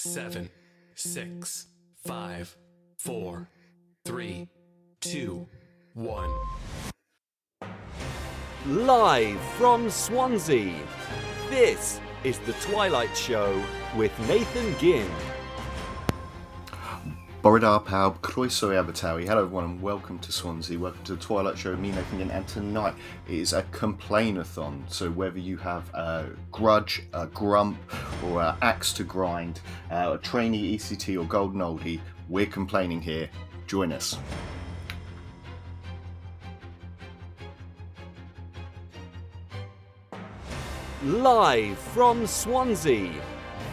seven, six, five, four, three, two, one. Live from Swansea, this is The Twilight Show with Nathan Ginn. Borodar Paub, Croeso Abertawe. Hello everyone and welcome to Swansea. Welcome to the Twilight Show, me Nathan and tonight is a complainathon. So whether you have a grudge, a grump, or an axe to grind, uh, a trainee ECT or golden oldie, we're complaining here. Join us. Live from Swansea,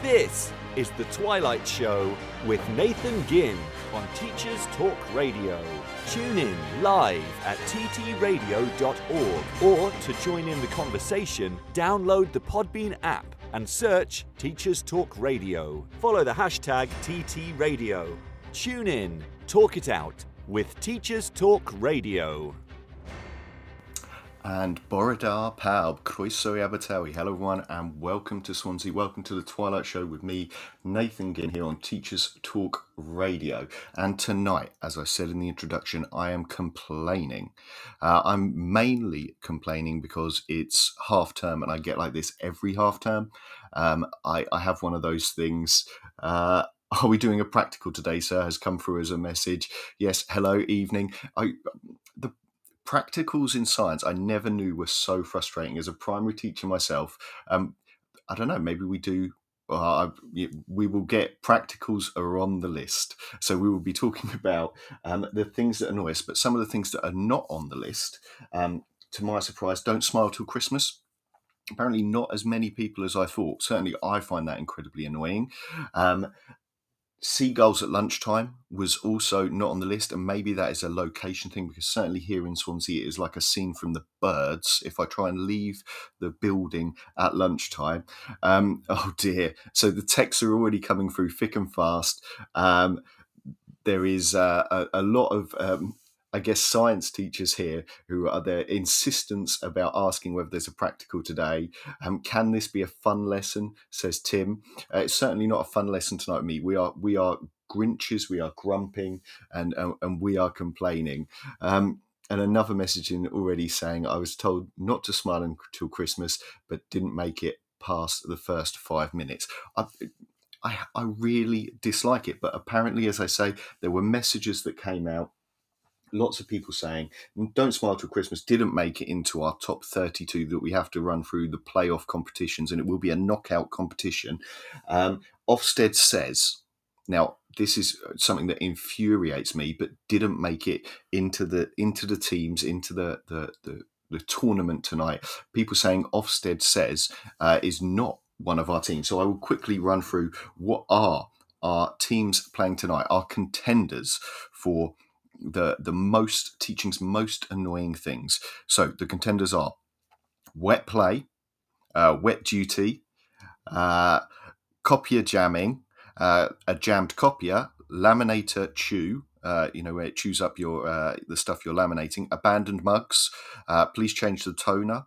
this is The Twilight Show with Nathan Ginn on Teachers Talk Radio. Tune in live at ttradio.org or to join in the conversation, download the Podbean app and search Teachers Talk Radio. Follow the hashtag TTRadio. Tune in, talk it out with Teachers Talk Radio. And Borodar Paub, Croeso Abertawe. Hello everyone and welcome to Swansea. Welcome to the Twilight Show with me, Nathan Ginn, here on Teachers Talk Radio. And tonight, as I said in the introduction, I am complaining. Uh, I'm mainly complaining because it's half term and I get like this every half term. Um, I, I have one of those things. Uh, are we doing a practical today, sir? Has come through as a message. Yes, hello, evening. I, the practicals in science I never knew were so frustrating as a primary teacher myself. Um, I don't know, maybe we do. Uh, we will get practicals are on the list. So we will be talking about um, the things that annoy us, but some of the things that are not on the list, um, to my surprise, don't smile till Christmas apparently not as many people as I thought. Certainly, I find that incredibly annoying. Um, Seagulls at lunchtime was also not on the list, and maybe that is a location thing because certainly here in Swansea it is like a scene from the birds. If I try and leave the building at lunchtime, um, oh dear! So the texts are already coming through thick and fast. Um, there is uh, a, a, lot of um, I guess, science teachers here who are their insistence about asking whether there's a practical today. Um, can this be a fun lesson? Says Tim. Uh, it's certainly not a fun lesson tonight. Me, we are we are Grinches, we are grumping, and and, and we are complaining. Um, and another message in already saying I was told not to smile until Christmas, but didn't make it past the first five minutes. I, I, I really dislike it, but apparently, as I say, there were messages that came out lots of people saying don't smile till christmas didn't make it into our top 32 that we have to run through the playoff competitions and it will be a knockout competition. Um, ofsted says now this is something that infuriates me but didn't make it into the into the teams into the the, the, the tournament tonight. People saying ofsted says uh, is not one of our teams. So i will quickly run through what are our teams playing tonight our contenders for the the most teaching's most annoying things. So the contenders are wet play, uh, wet duty, uh, copier jamming, uh, a jammed copier, laminator chew. Uh, you know where it chews up your uh, the stuff you're laminating. Abandoned mugs. Uh, please change the toner.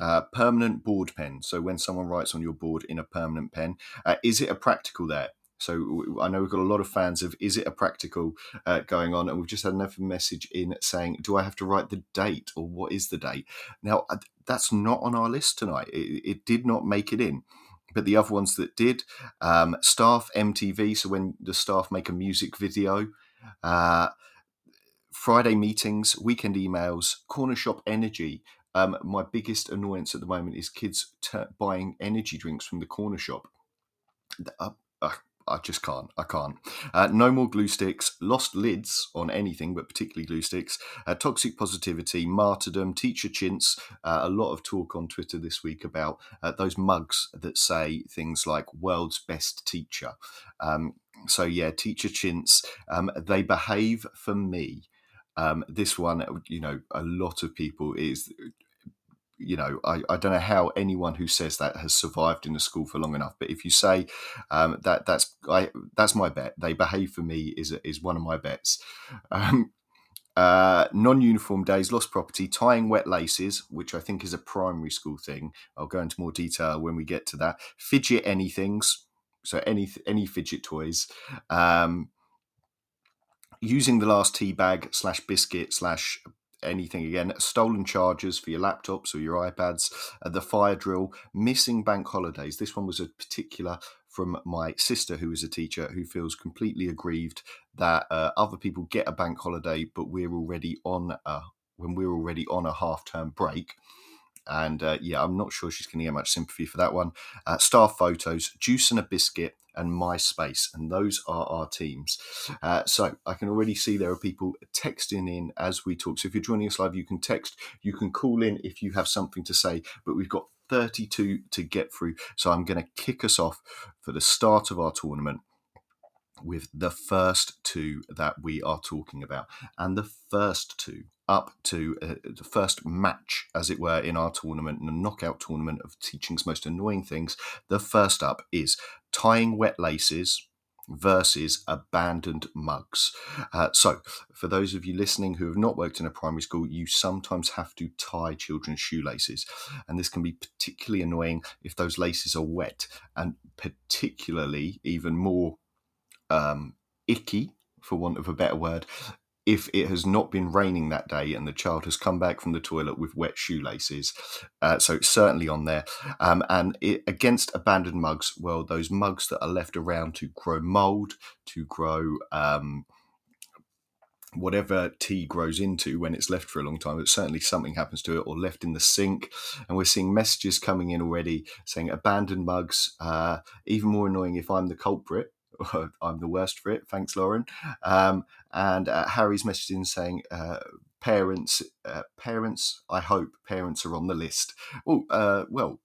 Uh, permanent board pen. So when someone writes on your board in a permanent pen, uh, is it a practical there? So I know we've got a lot of fans of is it a practical uh, going on, and we've just had another message in saying, do I have to write the date or what is the date? Now that's not on our list tonight. It, it did not make it in. But the other ones that did, um, staff MTV. So when the staff make a music video, uh, Friday meetings, weekend emails, corner shop energy. Um, my biggest annoyance at the moment is kids buying energy drinks from the corner shop. Uh, uh, I just can't. I can't. Uh, no more glue sticks. Lost lids on anything, but particularly glue sticks. Uh, toxic positivity, martyrdom, teacher chintz. Uh, a lot of talk on Twitter this week about uh, those mugs that say things like "world's best teacher." Um, so yeah, teacher chintz. Um, they behave for me. Um, this one, you know, a lot of people is you know, I, I don't know how anyone who says that has survived in a school for long enough. But if you say um, that, that's I that's my bet. They behave for me is is one of my bets. Um, uh, non-uniform days, lost property, tying wet laces, which I think is a primary school thing. I'll go into more detail when we get to that. Fidget anythings. So any any fidget toys. Um, using the last tea bag slash biscuit slash anything again. Stolen chargers for your laptops or your ipads uh, the fire drill missing bank holidays. This one was a particular from my sister who is a teacher who feels completely aggrieved that uh, other people get a bank holiday but we're already on a when we're already on a half term break and uh, yeah, I'm not sure she's going to get much sympathy for that one. Uh, star photos, Juice and a Biscuit, and MySpace, and those are our teams. Uh, so I can already see there are people texting in as we talk. So if you're joining us live, you can text, you can call in if you have something to say. But we've got 32 to get through, so I'm going to kick us off for the start of our tournament with the first two that we are talking about. And the first two up to uh, the first match, as it were, in our tournament, in the knockout tournament of teaching's most annoying things. The first up is tying wet laces versus abandoned mugs. Uh, so, for those of you listening who have not worked in a primary school, you sometimes have to tie children's shoelaces. And this can be particularly annoying if those laces are wet, and particularly even more um, icky, for want of a better word, if it has not been raining that day and the child has come back from the toilet with wet shoelaces. Uh, so it's certainly on there. Um, and it, against abandoned mugs, well, those mugs that are left around to grow mold, to grow. Um, whatever tea grows into when it's left for a long time, but certainly something happens to it or left in the sink. And we're seeing messages coming in already saying abandoned mugs, uh, even more annoying if I'm the culprit. I'm the worst for it. Thanks, Lauren. Um, and uh, Harry's messaging saying, uh, "Parents, uh, parents. I hope parents are on the list." Oh, uh, well,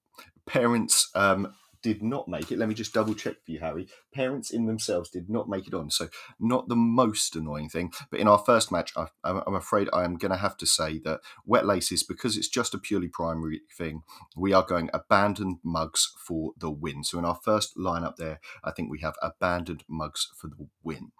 parents um, did not make it. Let me just double check for you, Harry. Parents in themselves did not make it on. So, not the most annoying thing. But in our first match, I, am afraid I am going to have to say that wet laces, because it's just a purely primary thing, we are going abandoned mugs for the win. So, in our first lineup there, I think we have abandoned mugs for the win.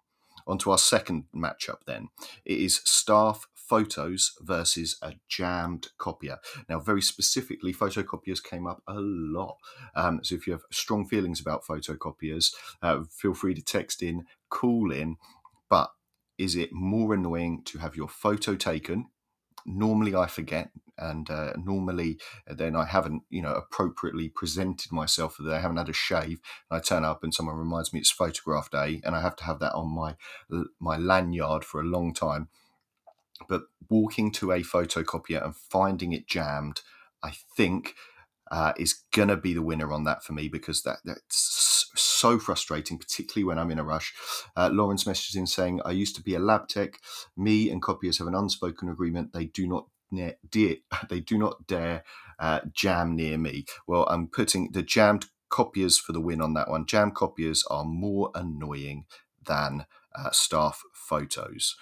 On to our second matchup then. It is staff photos versus a jammed copier. Now, very specifically, photocopiers came up a lot. Um, so if you have strong feelings about photocopiers, uh, feel free to text in, call in. But is it more annoying to have your photo taken normally I forget, and uh, normally uh, then I haven't, you know, appropriately presented myself. That I haven't had a shave, and I turn up and someone reminds me it's photograph day, and I have to have that on my my lanyard for a long time. But walking to a photocopier and finding it jammed, I think. Uh, is gonna be the winner on that for me because that that's so frustrating, particularly when I'm in a rush. Uh, Lawrence messages in saying, "I used to be a lab tech. Me and copiers have an unspoken agreement. They do not dare, they do not dare uh, jam near me." Well, I'm putting the jammed copiers for the win on that one. Jam copiers are more annoying than uh, staff photos.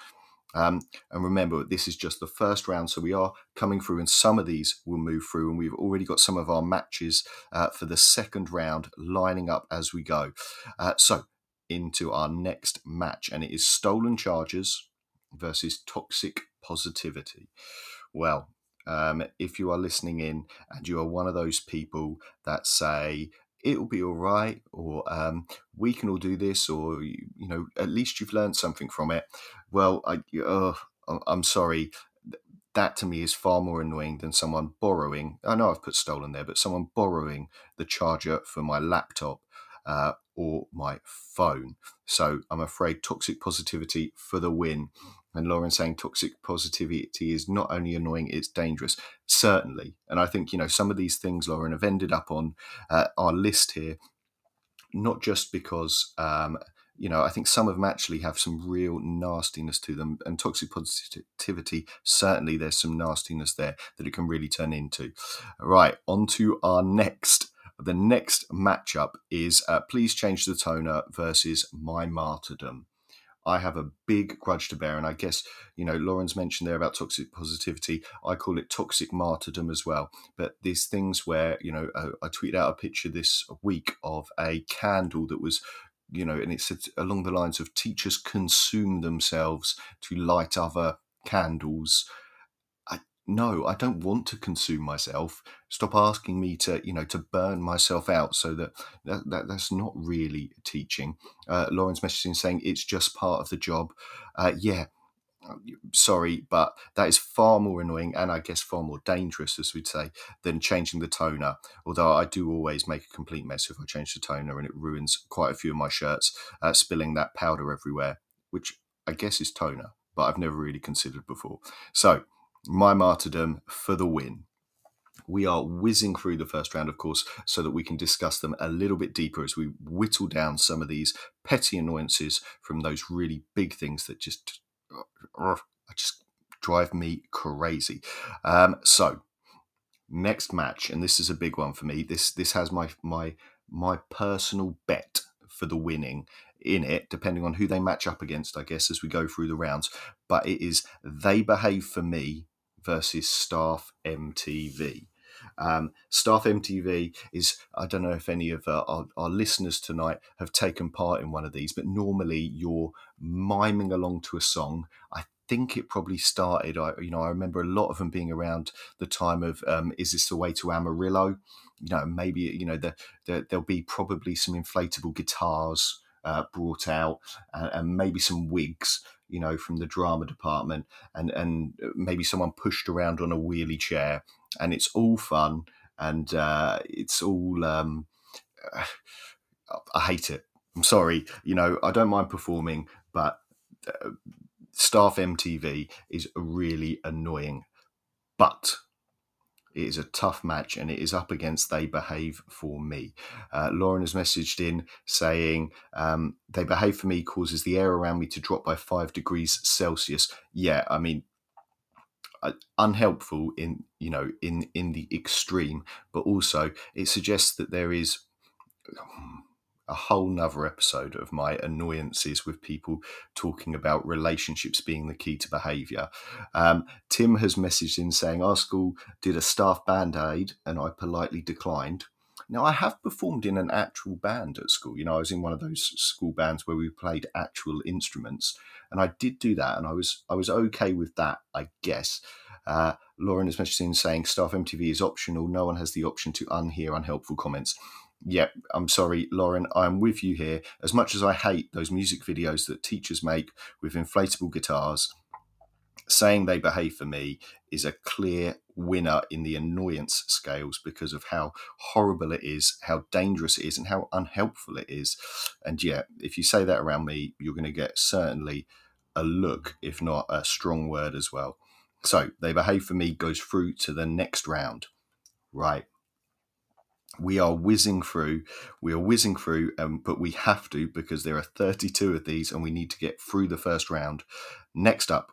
Um, and remember, this is just the first round, so we are coming through, and some of these will move through, and we've already got some of our matches uh, for the second round lining up as we go. Uh, so, into our next match, and it is Stolen Chargers versus Toxic Positivity. Well, um, if you are listening in and you are one of those people that say, it'll be all right, or um, we can all do this, or you know, at least you've learned something from it. Well, I, uh, I'm sorry. That to me is far more annoying than someone borrowing. I know I've put stolen there, but someone borrowing the charger for my laptop uh, or my phone. So I'm afraid toxic positivity for the win. And Lauren saying toxic positivity is not only annoying, it's dangerous. Certainly. And I think, you know, some of these things, Lauren, have ended up on uh, our list here, not just because, um, you know, I think some of them actually have some real nastiness to them. And toxic positivity, certainly there's some nastiness there that it can really turn into. Right, on to our next the next matchup is uh, Please Change the Toner versus My Martyrdom. I have a big grudge to bear. And I guess, you know, Lauren's mentioned there about toxic positivity. I call it toxic martyrdom as well. But these things where, you know, uh, I tweeted out a picture this week of a candle that was you know, and it's along the lines of teachers consume themselves to light other candles. I no, I don't want to consume myself. Stop asking me to, you know, to burn myself out. So that, that, that that's not really teaching. Uh, Lauren's messaging saying it's just part of the job. Uh, yeah, sorry, but that is far more annoying and I guess far more dangerous, as we'd say, than changing the toner. Although I do always make a complete mess if I change the toner and it ruins quite a few of my shirts, uh, spilling that powder everywhere, which I guess is toner, but I've never really considered before. So, my martyrdom for the win. We are whizzing through the first round, of course, so that we can discuss them a little bit deeper as we whittle down some of these petty annoyances from those really big things that just just drive me crazy. Um, so next match, and this is a big one for me. This this has my my my personal bet for the winning in it, depending on who they match up against, I guess, as we go through the rounds. But it is they behave for me versus Staff MTV. Um, Staff MTV is, I don't know if any of uh, our, our, listeners tonight have taken part in one of these, but normally you're miming along to a song. I think it probably started, I, you know, I remember a lot of them being around the time of um, Is This the Way to Amarillo? You know, maybe, you know, the, the, there'll be probably some inflatable guitars uh, brought out and, and maybe some wigs you know, from the drama department, and and maybe someone pushed around on a wheelie chair, and it's all fun and uh, it's all. Um, I hate it. I'm sorry. You know, I don't mind performing, but uh, staff MTV is really annoying. But it is a tough match and it is up against They Behave for Me. Uh, Lauren has messaged in saying, um, They Behave for Me causes the air around me to drop by five degrees Celsius. Yeah, I mean, unhelpful in you know in in the extreme but also it suggests that there is a whole nother episode of my annoyances with people talking about relationships being the key to behavior. Um, Tim has messaged in saying our school did a staff band aid and I politely declined. Now, I have performed in an actual band at school. You know, I was in one of those school bands where we played actual instruments, and I did do that, and I was I was okay with that, I guess. Uh, Lauren is messaging saying staff MTV is optional. No one has the option to unhear unhelpful comments yeah, I'm sorry, Lauren, I'm with you here. As much as I hate those music videos that teachers make with inflatable guitars, saying they behave for me is a clear winner in the annoyance scales because of how horrible it is, how dangerous it is, and how unhelpful it is. And yeah, if you say that around me, you're going to get certainly a look, if not a strong word as well. So they behave for me goes through to the next round. Right we are whizzing through we are whizzing through um, but we have to because there are 32 of these and we need to get through the first round next up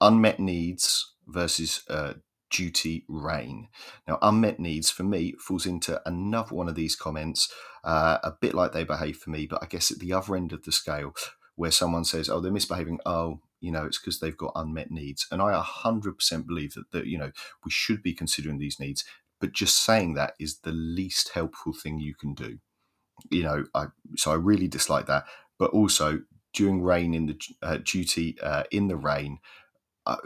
unmet needs versus uh, duty rain now unmet needs for me falls into another one of these comments uh, a bit like they behave for me but i guess at the other end of the scale where someone says oh they're misbehaving. Oh you know it's because they've got unmet needs. And i 100% believe that, that you know we should be considering these needs but just saying that is the least helpful thing you can do. You know i so i really dislike that. But also during rain in the uh, duty uh, in the rain uh,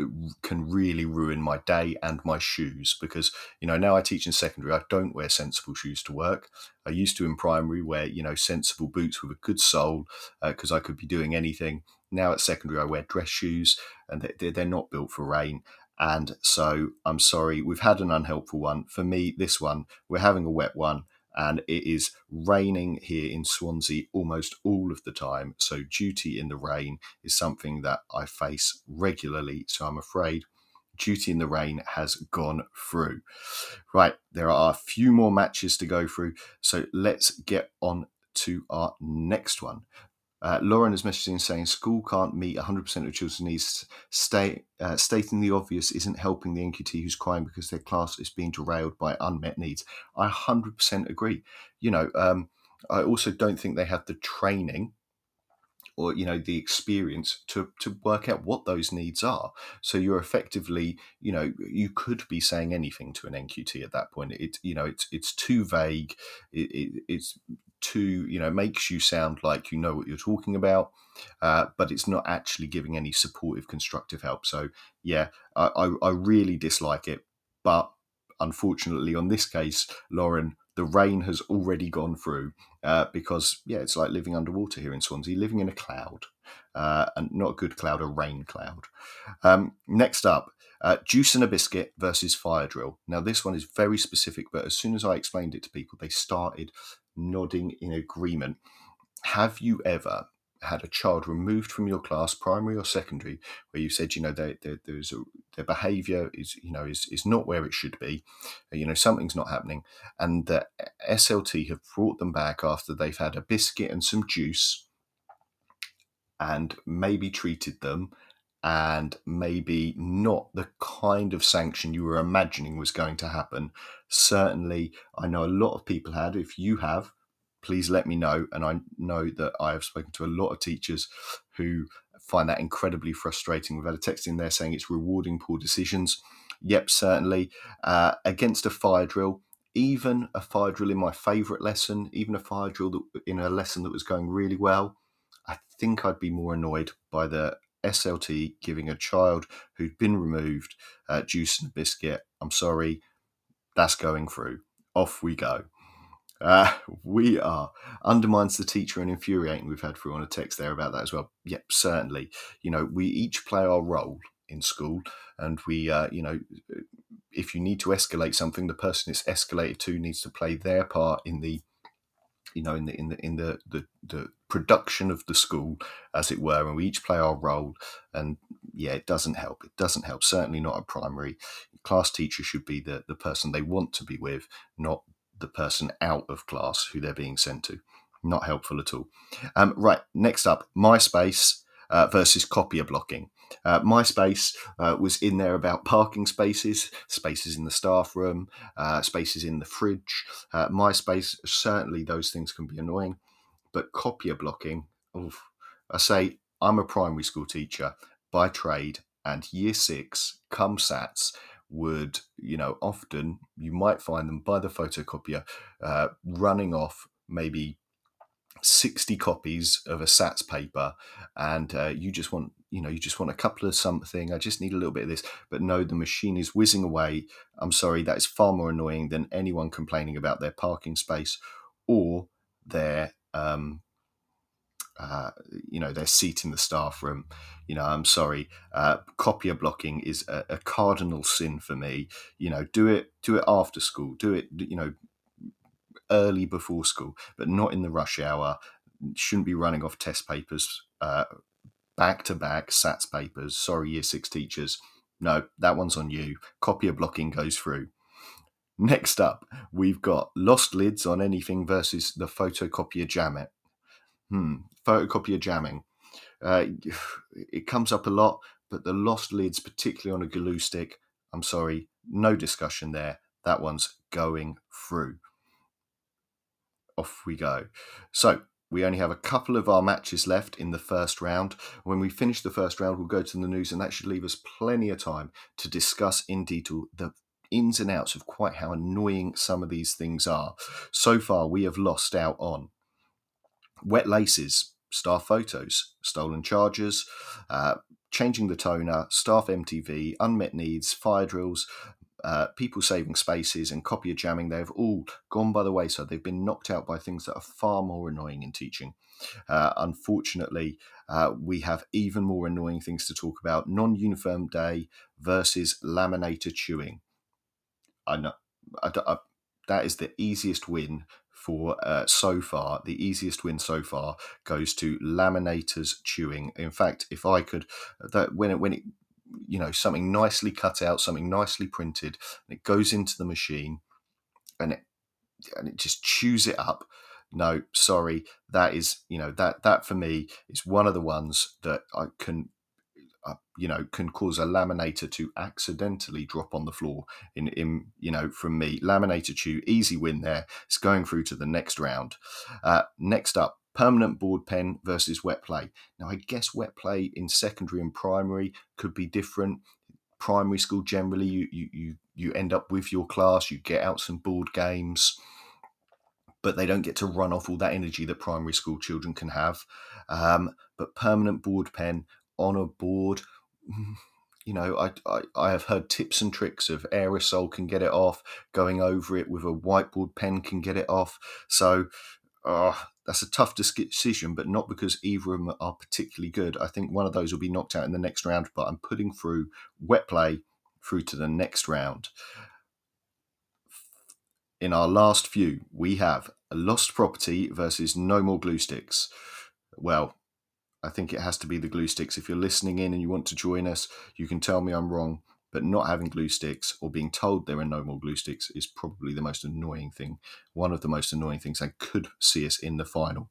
can really ruin my day and my shoes because you know now I teach in secondary I don't wear sensible shoes to work. I used to in primary wear you know sensible boots with a good sole because uh, I could be doing anything. Now at secondary I wear dress shoes and they're not built for rain. And so I'm sorry, we've had an unhelpful one. For me, this one, we're having a wet one and it is raining here in Swansea almost all of the time. So, duty in the rain is something that I face regularly. So, I'm afraid duty in the rain has gone through. Right, there are a few more matches to go through. So, let's get on to our next one. Uh, Lauren is messaging saying school can't meet 100% of children's needs. Stay, uh, stating the obvious isn't helping the NQT who's crying because their class is being derailed by unmet needs. I 100% agree. You know, um, I also don't think they have the training or you know the experience to to work out what those needs are. So you're effectively you know you could be saying anything to an nqt at that point. It you know it's it's too vague. It, it, it's too you know makes you sound like you know what you're talking about uh, but it's not actually giving any supportive constructive help. So yeah I, I, I really dislike it but unfortunately on this case lauren the rain has already gone through uh, because yeah, it's like living underwater here in Swansea, living in a cloud, uh, and not a good cloud, a rain cloud. Um, next up, uh, juice and a biscuit versus fire drill. Now this one is very specific, but as soon as I explained it to people, they started nodding in agreement. Have you ever had a child removed from your class, primary or secondary, where you said, you know, they, they, there's a, their behaviour is, you know, is, is not where it should be, uh, you know, something's not happening, and the uh, SLT have brought them back after they've had a biscuit and some juice, and maybe treated them, and maybe not the kind of sanction you were imagining was going to happen. Certainly, I know a lot of people had. If you have, please let me know. And I know that I have spoken to a lot of teachers who find that incredibly frustrating. We've had a text in there saying it's rewarding poor decisions. Yep, certainly. Uh, against a fire drill, even a fire drill in my favourite lesson, even a fire drill that, in a lesson that was going really well, I think I'd be more annoyed by the SLT giving a child who'd been removed uh, juice and a biscuit. I'm sorry, that's going through. Off we go. Uh, we are undermines the teacher and infuriating. We've had through on a text there about that as well. Yep, certainly. You know, we each play our role in school, and we, uh, you know, if you need to escalate something, the person it's escalated to needs to play their part in the, you know, in the in the in the the, the production of the school, as it were, and we each play our role. And yeah, it doesn't help. It doesn't help. Certainly not a primary class teacher should be the the person they want to be with, not the person out of class who they're being sent to. Not helpful at all. Um, right, next up, MySpace uh, versus copier blocking. Uh, MySpace uh, was in there about parking spaces, spaces in the staff room, uh, spaces in the fridge. Uh, MySpace, certainly those things can be annoying, but copier blocking, oof, I say I'm a primary school teacher by trade, and year six, come SATs, would, you know, often you might find them by the photocopier uh, running off maybe 60 copies of a SATS paper and uh, you just want you know you just want a couple of something i just need a little bit of this. But no the machine is whizzing away. I'm sorry that is far more annoying than anyone complaining about their parking space or their um, uh, you know their seat in the staff room. You know i'm sorry uh, copier blocking is a, a, cardinal sin for me. You know do it do it after school do it you know early before school but not in the rush hour. Shouldn't be running off test papers uh, back to back sats papers. Sorry year six teachers. No that one's on you. Copier blocking goes through. Next up we've got lost lids on anything versus the photocopier jam it Hmm. Photocopier jamming. Uh, it comes up a lot, but the lost lids, particularly on a glue stick, I'm sorry, no discussion there. That one's going through. Off we go. So we only have a couple of our matches left in the first round. When we finish the first round, we'll go to the news, and that should leave us plenty of time to discuss in detail the ins and outs of quite how annoying some of these things are. So far, we have lost out on wet laces, staff photos, stolen chargers, uh, changing the toner, staff MTV, unmet needs, fire drills, uh, people saving spaces, and copier jamming. They've all gone by the wayside. They've been knocked out by things that are far more annoying in teaching. Uh, unfortunately, uh, we have even more annoying things to talk about non uniform day versus laminator chewing. I know. I, I, that is the easiest win for uh, so far, the easiest win so far goes to laminators chewing. In fact, if I could, that when it when it you know something nicely cut out, something nicely printed, and it goes into the machine, and it and it just chews it up. No, sorry, that is you know that that for me is one of the ones that I can uh, you know can cause a laminator to accidentally drop on the floor in in you know from me laminator chew easy win there it's going through to the next round uh, next up permanent board pen versus wet play. Now, I guess wet play in secondary and primary could be different. Primary school generally, you you you you end up with your class, you get out some board games, but they don't get to run off all that energy that primary school children can have. Um, but permanent board pen on a board. You know, I, I, I have heard tips and tricks of aerosol can get it off, going over it with a whiteboard pen can get it off. So, uh, that's a tough decision, but not because either of them are particularly good. I think one of those will be knocked out in the next round, but I'm putting through wet play through to the next round. In our last few, we have a lost property versus no more glue sticks. Well, I think it has to be the glue sticks. If you're listening in and you want to join us, you can tell me I'm wrong. But not having glue sticks or being told there are no more glue sticks is probably the most annoying thing. One of the most annoying things I could see us in the final.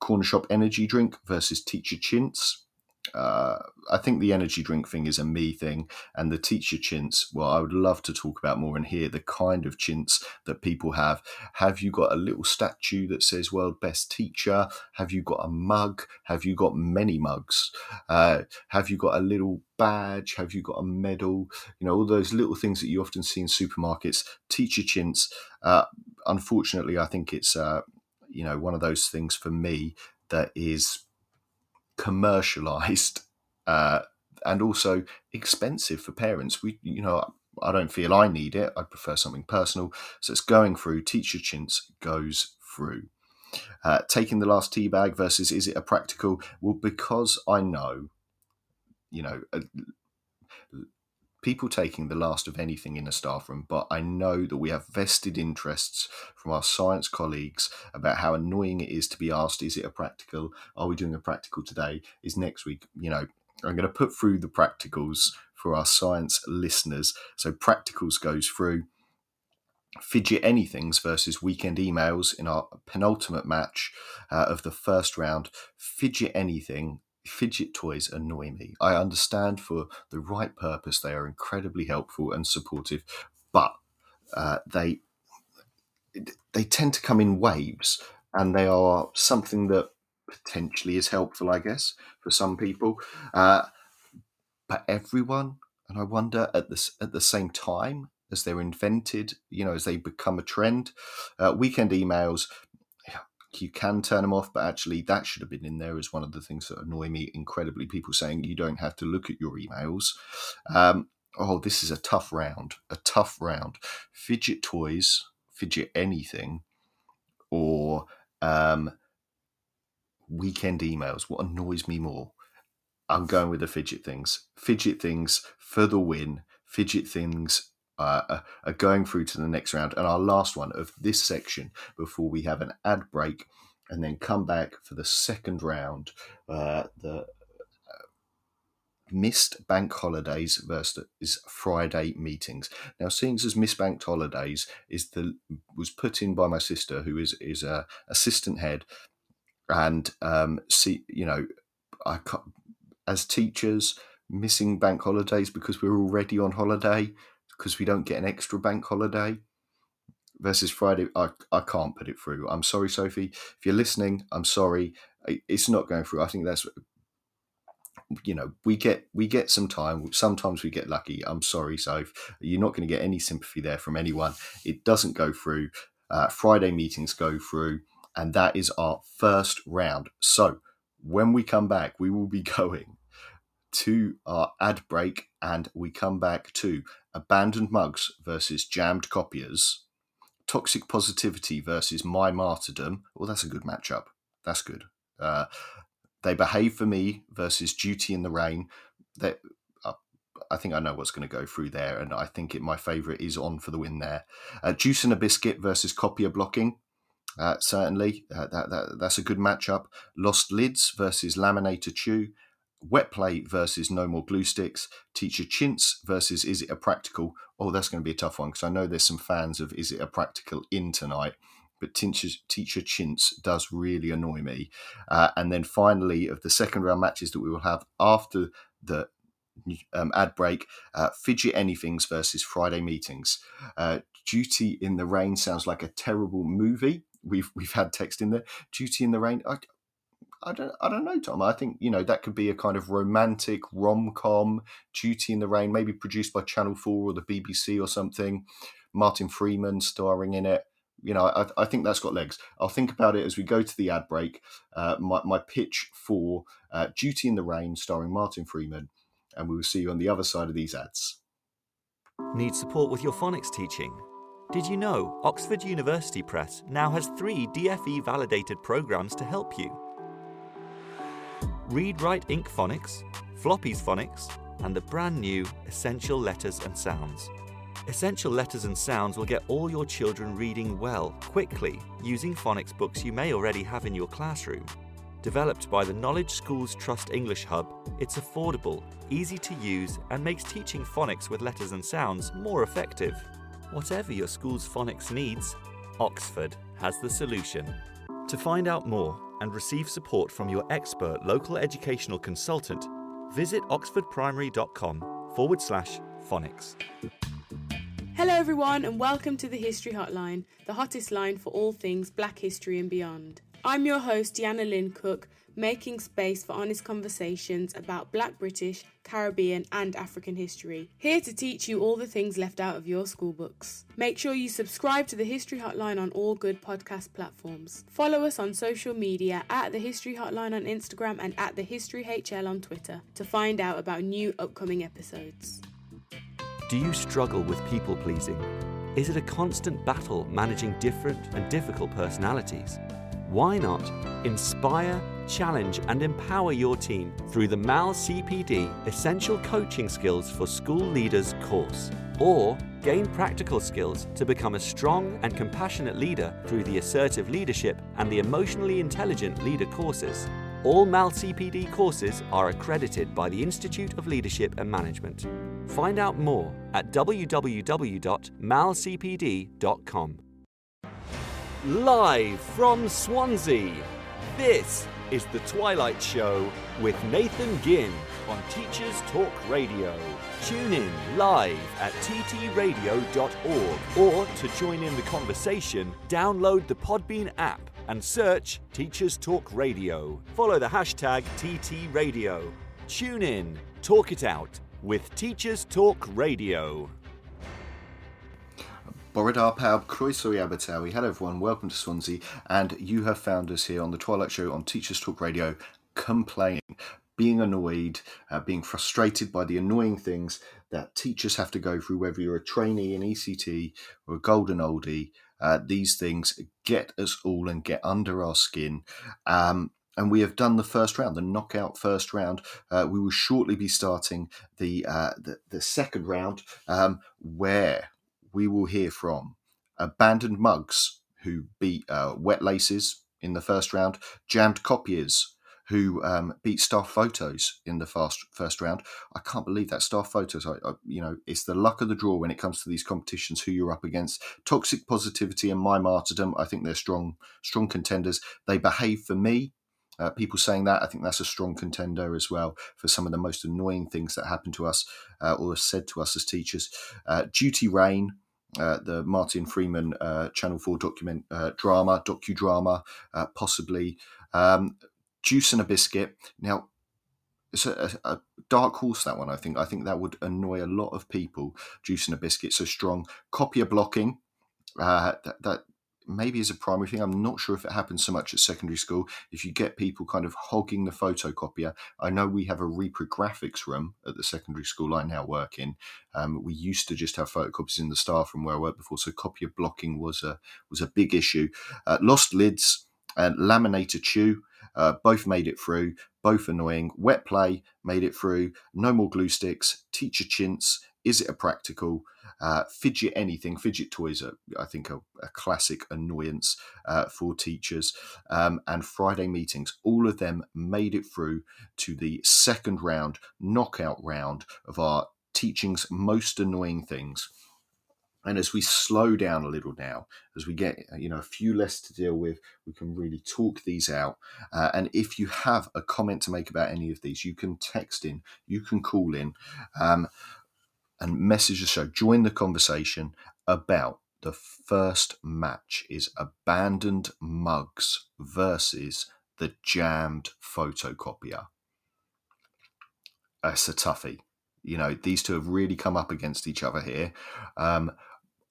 Corner shop energy drink versus teacher chintz uh, I think the energy drink thing is a me thing, and the teacher chintz. Well, I would love to talk about more and hear the kind of chintz that people have. Have you got a little statue that says "World Best Teacher"? Have you got a mug? Have you got many mugs? Uh, have you got a little badge? Have you got a medal? You know, all those little things that you often see in supermarkets. Teacher chintz. Uh, unfortunately, I think it's uh, you know one of those things for me that is commercialized uh, and also expensive for parents. We, you know, I don't feel I need it. I prefer something personal. So it's going through. Teacher chintz goes through. Uh, taking the last tea bag versus is it a practical? Well, because I know, you know, uh, people taking the last of anything in a staff room, but I know that we have vested interests from our science colleagues about how annoying it is to be asked, is it a practical? Are we doing a practical today? Is next week, you know, I'm going to put through the practicals for our science listeners. So practicals goes through fidget anythings versus weekend emails in our penultimate match uh, of the first round. Fidget anything fidget toys annoy me. I understand for the right purpose they are incredibly helpful and supportive, but uh, they they tend to come in waves, and they are something that potentially is helpful, I guess, for some people. Uh, but everyone, and I wonder at this at the same time as they're invented, you know, as they become a trend, uh, weekend emails you can turn them off, but actually that should have been in there is one of the things that annoy me incredibly. People saying you don't have to look at your emails. Um, oh, this is a tough round, a tough round. Fidget toys, fidget anything, or um, weekend emails. What annoys me more? I'm going with the fidget things. Fidget things for the win. Fidget things uh, are going through to the next round. And our last one of this section before we have an ad break and then come back for the second round. Uh, the uh, missed bank holidays versus Friday meetings. Now, seeing as missed bank holidays is the was put in by my sister, who is is a assistant head, and um, see, you know, I as teachers missing bank holidays because we're already on holiday because we don't get an extra bank holiday versus Friday. I, I can't put it through. I'm sorry, Sophie. If you're listening, I'm sorry. It's not going through. I think that's you know we get we get some time sometimes we get lucky i'm sorry soph you're not going to get any sympathy there from anyone it doesn't go through uh, friday meetings go through and that is our first round so when we come back we will be going to our ad break and we come back to abandoned mugs versus jammed copiers, toxic positivity versus my martyrdom. Well, that's a good matchup. That's good. Uh, they behave for me versus duty in the rain. That uh, I think I know what's going to go through there, and I think it, my favourite is on for the win there. Uh, juice and a biscuit versus copier blocking. Uh, certainly, uh, that, that that's a good matchup. Lost lids versus laminator chew, wet play versus no more glue sticks, teacher chintz versus is it a practical? Oh, that's going to be a tough one because I know there's some fans of is it a practical in tonight, but teacher, teacher chintz does really annoy me. Uh, and then finally, of the second round matches that we will have after the um, ad break, uh, fidget anythings versus Friday meetings. Uh, Duty in the Rain sounds like a terrible movie. We've we've had text in there. Duty in the Rain. I, I don't, I don't know, Tom. I think you know that could be a kind of romantic rom com, Duty in the Rain, maybe produced by Channel Four or the BBC or something. Martin Freeman starring in it. You know, I, I think that's got legs. I'll think about it as we go to the ad break. Uh, my, my pitch for uh, Duty in the Rain, starring Martin Freeman, and we will see you on the other side of these ads. Need support with your phonics teaching? Did you know Oxford University Press now has three DFE validated programs to help you? Read Write Inc. Phonics, Floppy's Phonics, and the brand new Essential Letters and Sounds. Essential Letters and Sounds will get all your children reading well, quickly, using phonics books you may already have in your classroom. Developed by the Knowledge Schools Trust English Hub, it's affordable, easy to use, and makes teaching phonics with letters and sounds more effective. Whatever your school's phonics needs, Oxford has the solution. To find out more and receive support from your expert local educational consultant, visit oxfordprimary.com forward slash phonics. Hello, everyone, and welcome to the History Hotline, the hottest line for all things black history and beyond. I'm your host, Deanna Lynn Cook, making space for honest conversations about black British, Caribbean, and African history. Here to teach you all the things left out of your school books. Make sure you subscribe to the History Hotline on all good podcast platforms. Follow us on social media at the History Hotline on Instagram and at the History HL on Twitter to find out about new upcoming episodes. Do you struggle with people pleasing? Is it a constant battle managing different and difficult personalities? Why not inspire, challenge, and empower your team through the MAL CPD Essential Coaching Skills for School Leaders course? Or gain practical skills to become a strong and compassionate leader through the Assertive Leadership and the Emotionally Intelligent Leader courses? All MAL CPD courses are accredited by the Institute of Leadership and Management. Find out more at www.malcpd.com. Live from Swansea, this is The Twilight Show with Nathan Ginn on Teachers Talk Radio. Tune in live at ttradio.org or to join in the conversation, download the Podbean app and search Teachers Talk Radio. Follow the hashtag TTRadio. Tune in, talk it out with Teachers Talk Radio. Borodar Pab, Croeso Abertawe. Hello everyone, welcome to Swansea, and you have found us here on the Twilight Show on Teachers Talk Radio, complaining, being annoyed, uh, being frustrated by the annoying things that teachers have to go through, whether you're a trainee in ECT or a golden oldie. Uh, these things get us all and get under our skin. Um, and we have done the first round, the knockout first round. Uh, we will shortly be starting the uh, the, the, second round, um, where we will hear from abandoned mugs who beat uh, wet laces in the first round, jammed copiers who um, beat Star Photos in the fast first round. I can't believe that Star Photos. I, I, you know, it's the luck of the draw when it comes to these competitions. Who you're up against? Toxic Positivity and My Martyrdom. I think they're strong, strong contenders. They behave for me. Uh, people saying that, I think that's a strong contender as well for some of the most annoying things that happen to us uh, or said to us as teachers. Uh, Duty Rain, uh, the Martin Freeman uh, Channel 4 document uh, drama, docudrama, uh, possibly. Um, Juice and a Biscuit. Now, it's a, a, dark horse, that one, I think. I think that would annoy a lot of people. Juice and a Biscuit, so strong. Copier blocking. That, that maybe as a primary thing. I'm not sure if it happens so much at secondary school. If you get people kind of hogging the photocopier, I know we have a reprographics room at the secondary school I now work in. Um, we used to just have photocopies in the staff room where I worked before, so copier blocking was a was a big issue. Uh, lost lids, and laminator chew. Uh, both made it through, both annoying. Wet play made it through. No more glue sticks. Teacher chintz. Is it a practical? Uh, fidget anything. Fidget toys are, I think, a, a classic annoyance uh, for teachers. Um, and Friday meetings, all of them made it through to the second round, knockout round of our teaching's most annoying things and as we slow down a little now as we get you know a few less to deal with we can really talk these out uh, and if you have a comment to make about any of these you can text in you can call in um, and message the show join the conversation about the first match is abandoned mugs versus the jammed photocopier. It's a toughie. You know, these two have really come up against each other here. Um,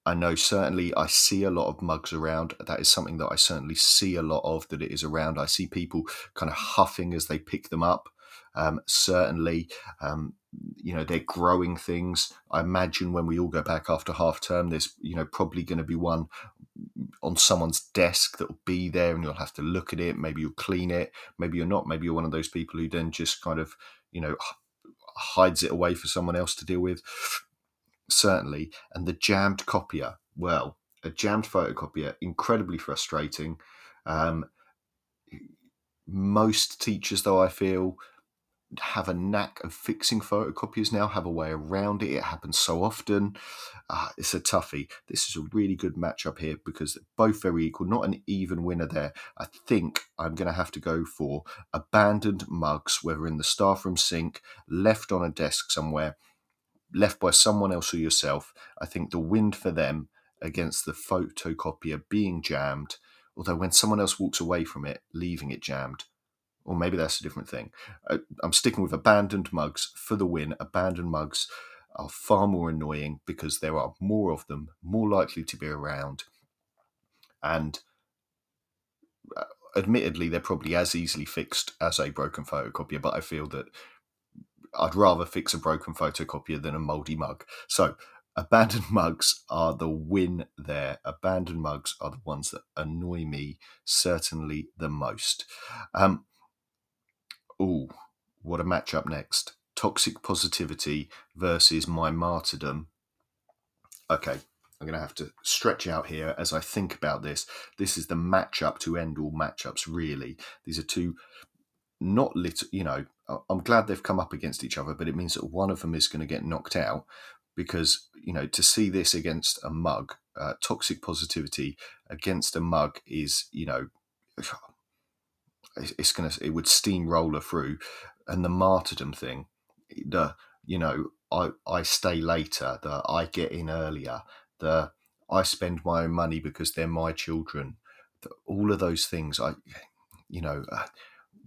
I know certainly I see a lot of mugs around. That is something that I certainly see a lot of that it is around. I see people kind of huffing as they pick them up. Um, certainly, um, you know, they're growing things. I imagine when we all go back after half term, there's, you know, probably going to be one on someone's desk that will be there and you'll have to look at it. Maybe you'll clean it. Maybe you're not. Maybe you're one of those people who then just kind of, you know, hides it away for someone else to deal with. Certainly. And the jammed copier, well, a jammed photocopier, incredibly frustrating. Um, most teachers, though, I feel, have a knack of fixing photocopiers now, have a way around it. It happens so often. Uh, it's a toughie. This is a really good matchup here because both very equal, not an even winner there. I think I'm going to have to go for abandoned mugs, whether in the staff room sink, left on a desk somewhere, left by someone else or yourself. I think the wind for them against the photocopier being jammed, although when someone else walks away from it, leaving it jammed, or maybe that's a different thing. Uh, I'm sticking with abandoned mugs for the win. Abandoned mugs are far more annoying because there are more of them, more likely to be around, and uh, admittedly, they're probably as easily fixed as a broken photocopier. But I feel that I'd rather fix a broken photocopier than a moldy mug. So abandoned mugs are the win there. Abandoned mugs are the ones that annoy me certainly the most. Um, oh, what a matchup next. Toxic positivity versus my martyrdom. Okay, I'm going to have to stretch out here as I think about this. This is the matchup to end all matchups, really. These are two not lit, you know, I'm glad they've come up against each other, but it means that one of them is going to get knocked out because, you know, to see this against a mug, uh, toxic positivity against a mug is, you know, it's gonna it would steamroller through, and the martyrdom thing, the you know I I stay later, the I get in earlier, the I spend my own money because they're my children, the, all of those things I, you know, uh,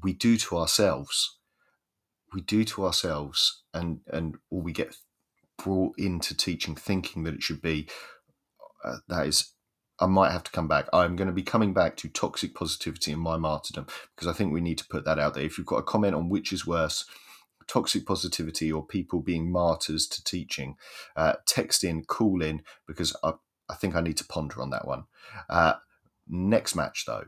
we do to ourselves, we do to ourselves, and and or we get brought into teaching thinking that it should be uh, that is I might have to come back. I'm going to be coming back to toxic positivity and my martyrdom because I think we need to put that out there. If you've got a comment on which is worse, toxic positivity or people being martyrs to teaching, uh, text in, call in because I, I think I need to ponder on that one. Uh, next match though,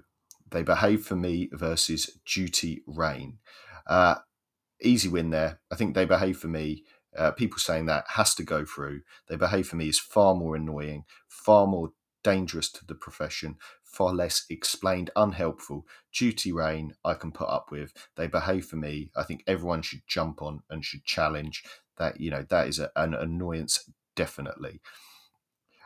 they behave for me versus duty rain. Uh, easy win there. I think they behave for me. Uh, people saying that has to go through. They behave for me is far more annoying, far more dangerous to the profession, far less explained, unhelpful. Duty rain, I can put up with. They behave for me. I think everyone should jump on and should challenge that. You know, that is a, an annoyance, definitely.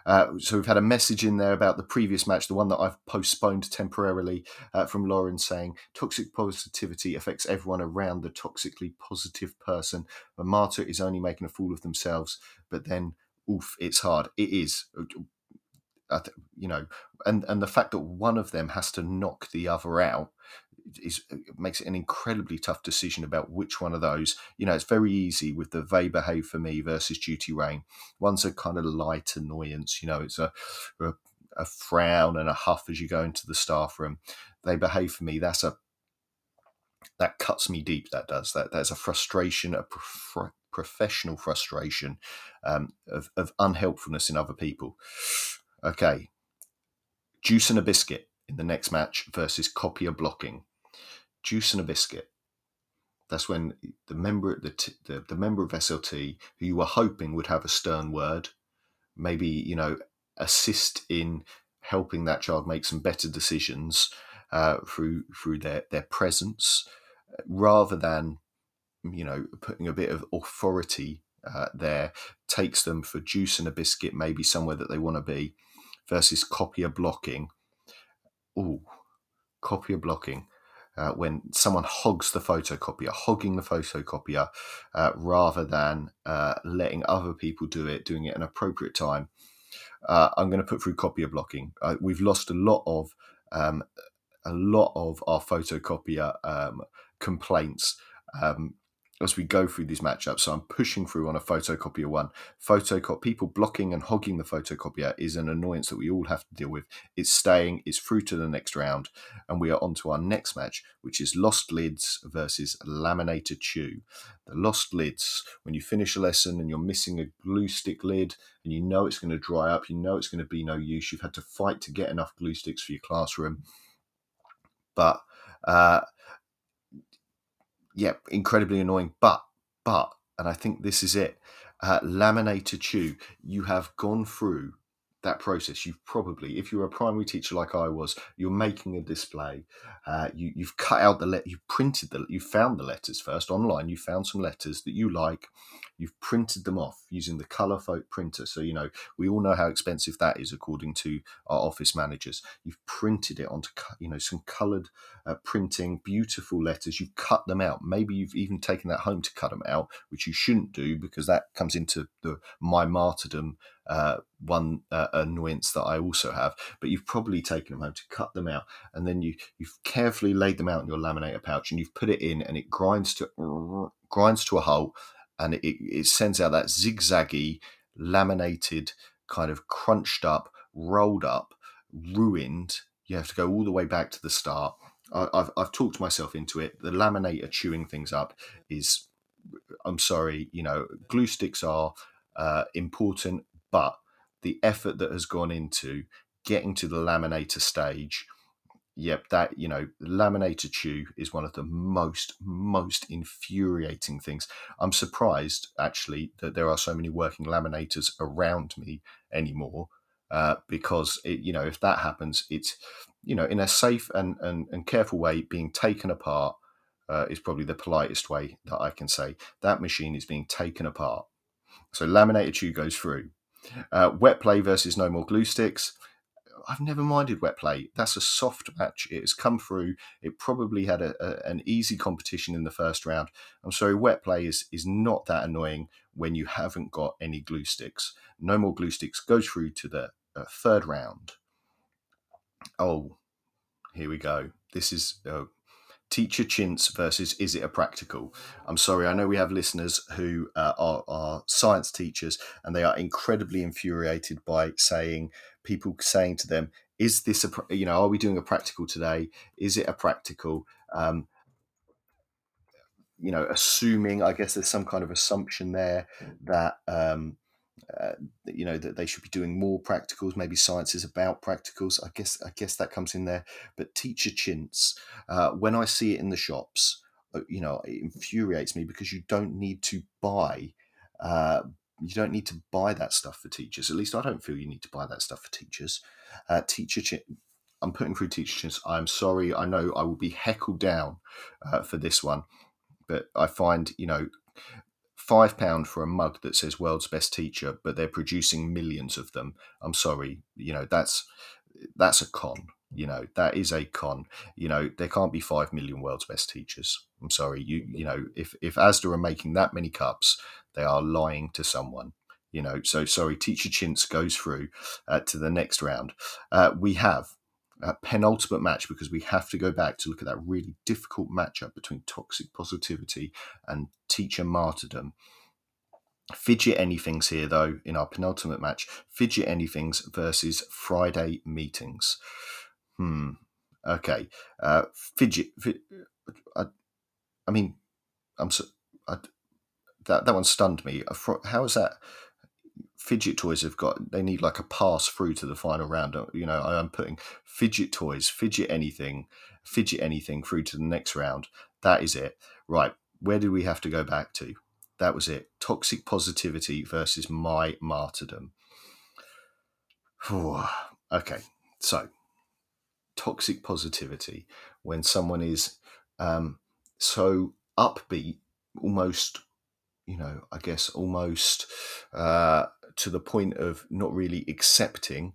Uh, so we've had a message in there about the previous match, the one that I've postponed temporarily, uh, from Lauren saying toxic positivity affects everyone around the toxically positive person. A martyr is only making a fool of themselves, but then, oof, it's hard. It is you know, and and the fact that one of them has to knock the other out is makes it an incredibly tough decision about which one of those. You know, it's very easy with the they behave for me versus duty rain. One's a kind of light annoyance. You know, it's a, a a frown and a huff as you go into the staff room. They behave for me. That's a that cuts me deep. That does that. That's a frustration, a prof- professional frustration um, of, of unhelpfulness in other people. Okay. Juice and a biscuit in the next match versus copier blocking. Juice and a biscuit. That's when the member the, the the member of SLT who you were hoping would have a stern word, maybe you know assist in helping that child make some better decisions uh, through through their their presence, rather than you know putting a bit of authority uh, there takes them for juice and a biscuit, maybe somewhere that they want to be versus copier blocking. Oh, copier blocking. Uh, when someone hogs the photocopier, hogging the photocopier uh, rather than uh, letting other people do it, doing it an appropriate time. Uh, I'm going to put through copier blocking. Uh, we've lost a lot of um, a lot of our photocopier um, complaints um, as we go through these matchups. So I'm pushing through on a photocopier one. Photocop people blocking and hogging the photocopier is an annoyance that we all have to deal with. It's staying, it's through to the next round, and we are on to our next match, which is Lost Lids versus Laminator Chew. The Lost Lids, when you finish a lesson and you're missing a glue stick lid and you know it's going to dry up, you know it's going to be no use, you've had to fight to get enough glue sticks for your classroom. But uh, yeah, incredibly annoying. But, but, and I think this is it. Uh, laminator chew, you have gone through that process. You've probably, if you're a primary teacher like I was, you're making a display. Uh, you, you've cut out the let, you printed the, you found the letters first online. You found some letters that you like. You've printed them off using the color folk printer. So you know we all know how expensive that is, according to our office managers. You've printed it onto you know some colored uh, printing, beautiful letters. You've cut them out. Maybe you've even taken that home to cut them out, which you shouldn't do because that comes into the my martyrdom uh, one uh, annoyance that I also have. But you've probably taken them home to cut them out, and then you you've carefully laid them out in your laminator pouch, and you've put it in, and it grinds to grinds to a halt, and it, it sends out that zigzaggy, laminated, kind of crunched up, rolled up, ruined. You have to go all the way back to the start. I, I've I've talked myself into it. The laminator chewing things up is I'm sorry, you know, glue sticks are uh, important but the effort that has gone into getting to the laminator stage yep that you know laminator chew is one of the most most infuriating things. I'm surprised actually that there are so many working laminators around me anymore uh, because it, you know if that happens it's you know in a safe and, and, and careful way being taken apart uh, is probably the politest way that i can say. That machine is being taken apart. So laminator chew goes through uh, wet play versus no more glue sticks. I've never minded wet play. That's a soft match. It has come through. It probably had a, a, an easy competition in the first round. I'm sorry, wet play is is not that annoying when you haven't got any glue sticks. No more glue sticks goes through to the uh, third round. Oh, here we go. This is uh, teacher chintz versus is it a practical? I'm sorry i know we have listeners who uh, are, are, science teachers and they are incredibly infuriated by saying people saying to them is this a you know are we doing a practical today? Is it a practical? Um, you know assuming i guess there's some kind of assumption there that um, uh, you know that they should be doing more practicals maybe science is about practicals. I guess i guess that comes in there. But teacher chintz uh, when i see it in the shops uh, you know it infuriates me because you don't need to buy uh, you don't need to buy that stuff for teachers. At least i don't feel you need to buy that stuff for teachers. Uh, teacher chintz i'm putting through teacher chintz. I'm sorry. I know i will be heckled down uh, for this one. But i find you know five pound for a mug that says world's best teacher but they're producing millions of them. I'm sorry you know that's that's a con you know that is a con. You know there can't be 5 million world's best teachers. I'm sorry you you know if if asda are making that many cups they are lying to someone you know. So sorry teacher chintz goes through uh, to the next round. Uh, we have uh, penultimate match because we have to go back to look at that really difficult matchup between toxic positivity and teacher martyrdom. Fidget anythings here, though, in our penultimate match. Fidget anythings versus Friday meetings. Hmm. Okay. Uh, fidget. Fid, I, I mean, I'm so. I, that that one stunned me. How is that? Fidget toys have got they need like a pass through to the final round you know i'm putting fidget toys fidget anything fidget anything through to the next round. That is it. Right where do we have to go back to? That was it. Toxic positivity versus my martyrdom. Okay so toxic positivity. When someone is um, so upbeat almost you know i guess almost uh, to the point of not really accepting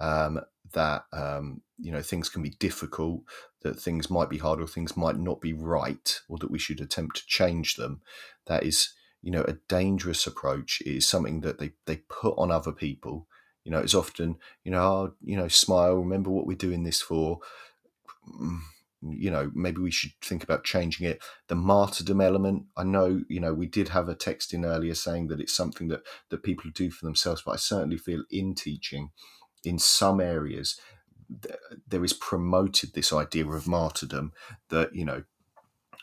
um, that um, you know things can be difficult, that things might be hard, or things might not be right, or that we should attempt to change them. That is, you know, a dangerous approach. It is something that they they put on other people. You know, it's often, you know, oh, you know, smile. Remember what we're doing this for. You know maybe we should think about changing it. The martyrdom element i know you know we did have a text in earlier saying that it's something that that people do for themselves but i certainly feel in teaching in some areas there is promoted this idea of martyrdom that you know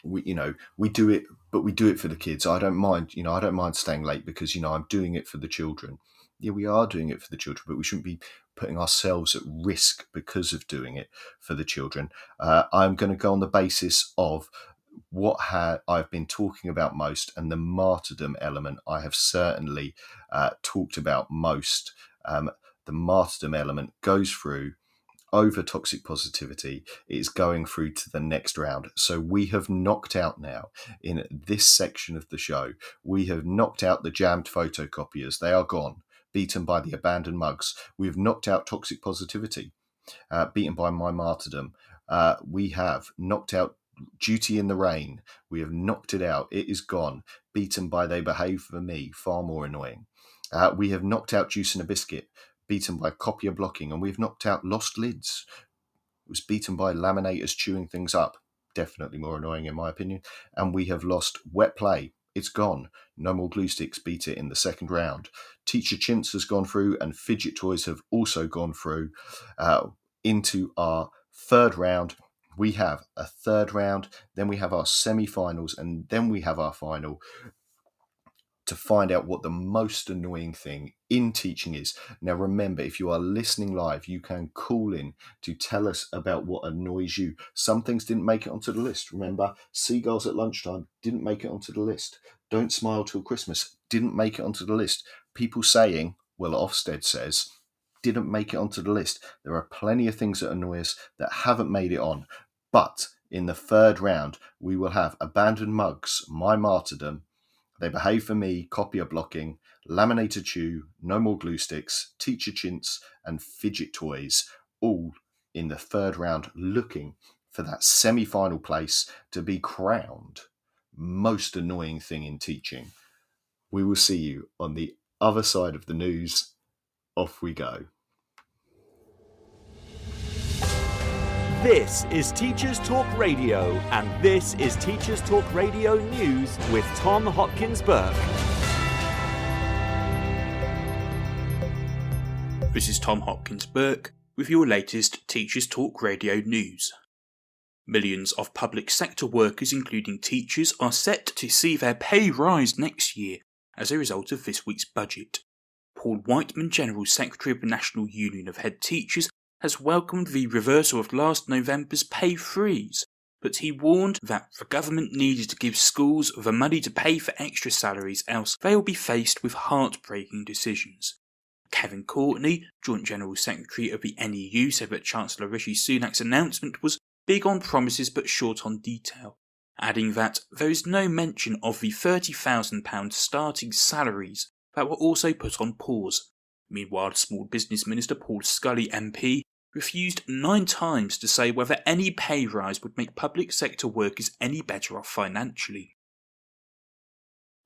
we you know we do it but we do it for the kids. I don't mind you know i don't mind staying late because you know i'm doing it for the children. Yeah we are doing it for the children but we shouldn't be putting ourselves at risk because of doing it for the children uh, i'm going to go on the basis of what ha- I've been talking about most and the martyrdom element I have certainly uh, talked about most. Um, the martyrdom element goes through over toxic positivity is going through to the next round. So we have knocked out now in this section of the show, we have knocked out the jammed photocopiers. They are gone, beaten by the abandoned mugs. We've knocked out toxic positivity, uh, beaten by my martyrdom. Uh, we have knocked out duty in the rain. We have knocked it out. It is gone, beaten by they behave for me, far more annoying. Uh, we have knocked out juice and a biscuit beaten by copier blocking, and we've knocked out lost lids. It was beaten by laminators chewing things up. Definitely more annoying, in my opinion. And we have lost wet play. It's gone. No more glue sticks beat it in the second round. Teacher chintz has gone through, and fidget toys have also gone through uh, into our third round. We have a third round, then we have our semi finals, and then we have our final to find out what the most annoying thing in teaching is. Now, remember, if you are listening live, you can call in to tell us about what annoys you. Some things didn't make it onto the list. Remember, seagulls at lunchtime didn't make it onto the list. Don't smile till Christmas didn't make it onto the list. People saying, well, Ofsted says, didn't make it onto the list. There are plenty of things that annoy us that haven't made it on. But in the third round, we will have abandoned mugs, my martyrdom, they behave for me, copier blocking, laminated chew, no more glue sticks, teacher chintz, and fidget toys, all in the third round, looking for that semi final place to be crowned. Most annoying thing in teaching. We will see you on the other side of the news. Off we go. This is Teachers Talk Radio, and this is Teachers Talk Radio News with Tom Hopkins Burke. This is Tom Hopkins Burke with your latest Teachers Talk Radio News. Millions of public sector workers, including teachers, are set to see their pay rise next year as a result of this week's budget. Paul Whiteman, General Secretary of the National Union of Head Teachers, has welcomed the reversal of last November's pay freeze, but he warned that the government needed to give schools the money to pay for extra salaries, else they will be faced with heartbreaking decisions. Kevin Courtney, Joint General Secretary of the NEU, said that Chancellor Rishi Sunak's announcement was big on promises but short on detail, adding that there is no mention of the £30,000 starting salaries that were also put on pause. Meanwhile, Small Business Minister Paul Scully MP refused nine times to say whether any pay rise would make public sector workers any better off financially.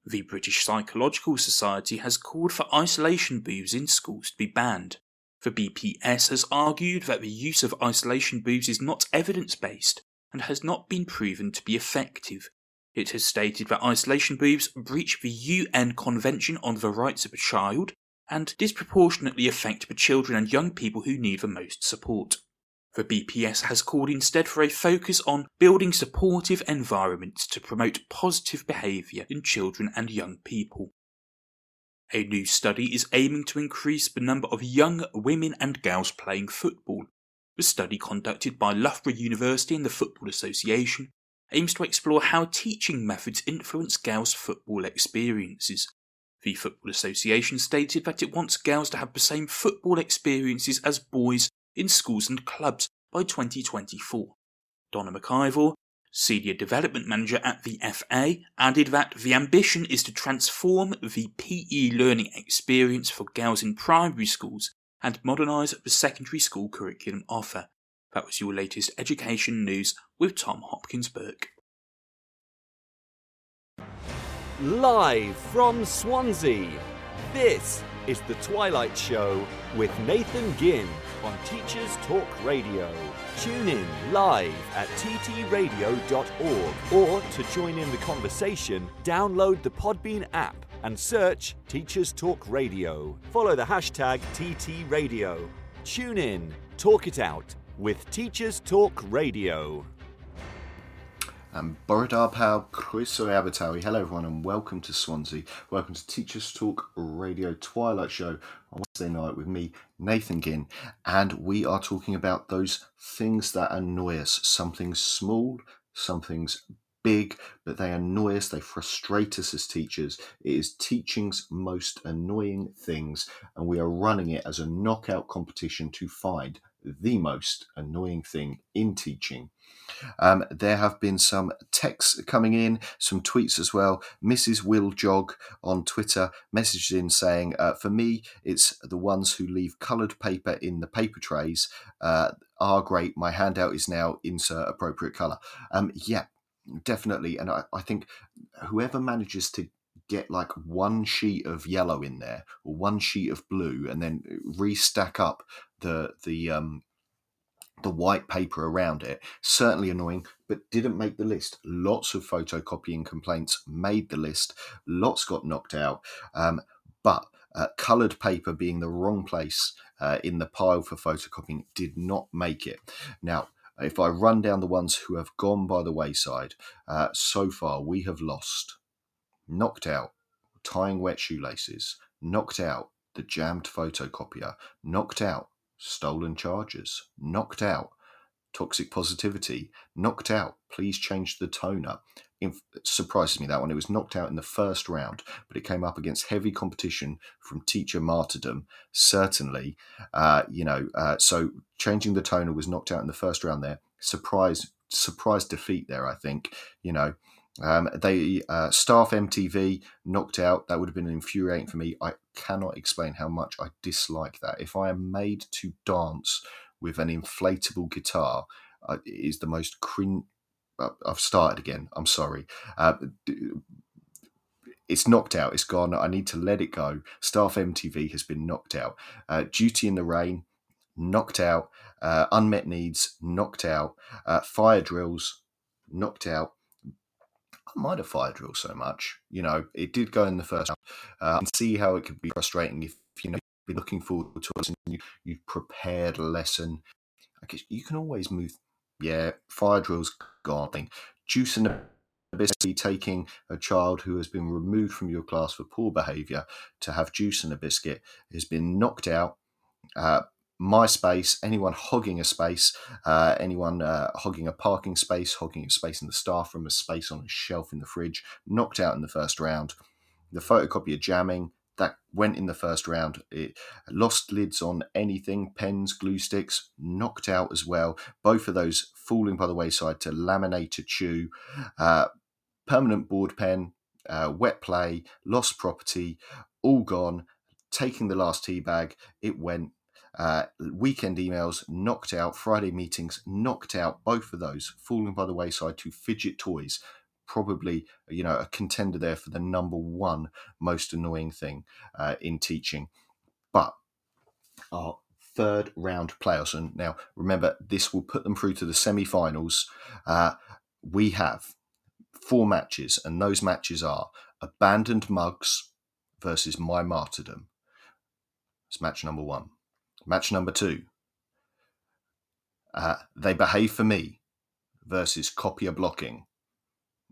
The British Psychological Society has called for isolation booths in schools to be banned. The BPS has argued that the use of isolation booths is not evidence based and has not been proven to be effective. It has stated that isolation booths breach the UN Convention on the Rights of a Child and disproportionately affect the children and young people who need the most support. The BPS has called instead for a focus on building supportive environments to promote positive behaviour in children and young people. A new study is aiming to increase the number of young women and girls playing football. The study conducted by Loughborough University and the Football Association aims to explore how teaching methods influence girls' football experiences. The Football Association stated that it wants girls to have the same football experiences as boys in schools and clubs by 2024. Donna McIvor, Senior Development Manager at the FA, added that the ambition is to transform the PE learning experience for girls in primary schools and modernise the secondary school curriculum offer. That was your latest education news with Tom Hopkins Burke. Live from Swansea, this is The Twilight Show with Nathan Ginn on Teachers Talk Radio. Tune in live at ttradio.org or to join in the conversation, download the Podbean app and search Teachers Talk Radio. Follow the hashtag TTRadio. Tune in, talk it out with Teachers Talk Radio. And Borodar Pal Croeso Abertawe. Hello, everyone, and welcome to Swansea. Welcome to Teachers Talk Radio Twilight Show on Wednesday night with me, Nathan Ginn. And we are talking about those things that annoy us. Something small, something's big, but they annoy us, they frustrate us as teachers. It is teaching's most annoying things, and we are running it as a knockout competition to find the most annoying thing in teaching. Um, there have been some texts coming in, some tweets as well. Mrs. Will Jog on Twitter messaged in saying, uh, For me, it's the ones who leave coloured paper in the paper trays uh, are great. My handout is now insert appropriate colour. Um, yeah, definitely. And I, I think whoever manages to get like one sheet of yellow in there or one sheet of blue and then restack up the the um the white paper around it. Certainly annoying but didn't make the list. Lots of photocopying complaints made the list. Lots got knocked out. Um, but uh, coloured paper being the wrong place uh, in the pile for photocopying did not make it. Now if i run down the ones who have gone by the wayside uh, so far we have lost. Knocked out. Tying wet shoelaces. Knocked out the jammed photocopier. Knocked out stolen charges, knocked out, toxic positivity, knocked out, please change the toner. It surprises me that one. It was knocked out in the first round, but it came up against heavy competition from teacher martyrdom. Certainly, uh, you know, uh, so changing the toner was knocked out in the first round there. Surprise, surprise defeat there. I think you know um, they uh, staff MTV knocked out. That would have been infuriating for me. I cannot explain how much I dislike that. If I am made to dance with an inflatable guitar, uh, it is the most cringe. Uh, I've started again. I'm sorry. Uh, it's knocked out. It's gone. I need to let it go. Staff MTV has been knocked out. Uh, Duty in the Rain knocked out. Uh, unmet needs knocked out. fire drills knocked out I might have fire drill so much. You know, it did go in the first round. Uh, and see how it could be frustrating if you know be looking forward to us and you prepared a lesson. I guess you can always move. Yeah, fire drills gone. Juice and a biscuit taking a child who has been removed from your class for poor behaviour to have juice and a biscuit has been knocked out. Uh, my space, anyone hogging a space, uh, anyone uh, hogging a parking space, hogging a space in the staff room, a space on a shelf in the fridge, knocked out in the first round. The photocopier jamming, that went in the first round. It lost lids on anything, pens, glue sticks, knocked out as well. Both of those falling by the wayside to laminate to chew. Uh, permanent board pen, uh, wet play, lost property, all gone. Taking the last tea bag, it went uh, weekend emails knocked out, Friday meetings knocked out, both of those falling by the wayside to fidget toys. Probably, you know, a contender there for the number one most annoying thing uh, in teaching. But our third round playoffs, and now remember, this will put them through to the semi finals. Uh, we have four matches, and those matches are Abandoned Mugs versus My Martyrdom. It's match number one. Match number two. Uh, they behave for me versus copier blocking.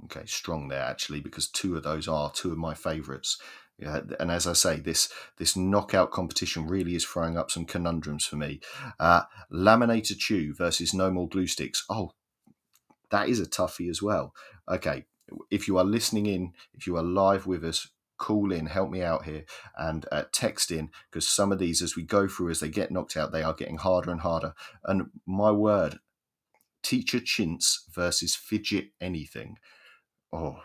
Okay, strong there actually because two of those are two of my favourites. Yeah, and as I say, this this knockout competition really is throwing up some conundrums for me. Uh, Laminator Chew versus No More Glue Sticks. Oh, that is a toughie as well. Okay, if you are listening in, if you are live with us, call in, help me out here, and uh, text in because some of these, as we go through, as they get knocked out, they are getting harder and harder. And my word, teacher chintz versus fidget anything. Oh,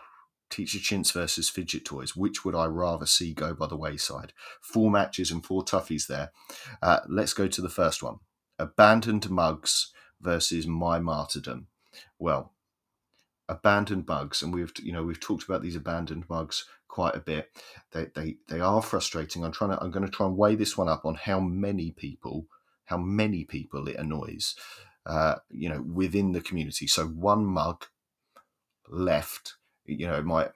teacher chintz versus fidget toys. Which would I rather see go by the wayside? Four matches and four toughies there. Uh, let's go to the first one Abandoned Mugs versus My Martyrdom. Well, abandoned mugs, and we've you know we've talked about these abandoned mugs quite a bit. They they they are frustrating. I'm trying to I'm going to try and weigh this one up on how many people how many people it annoys. Uh, you know, within the community. So one mug left, you know, it might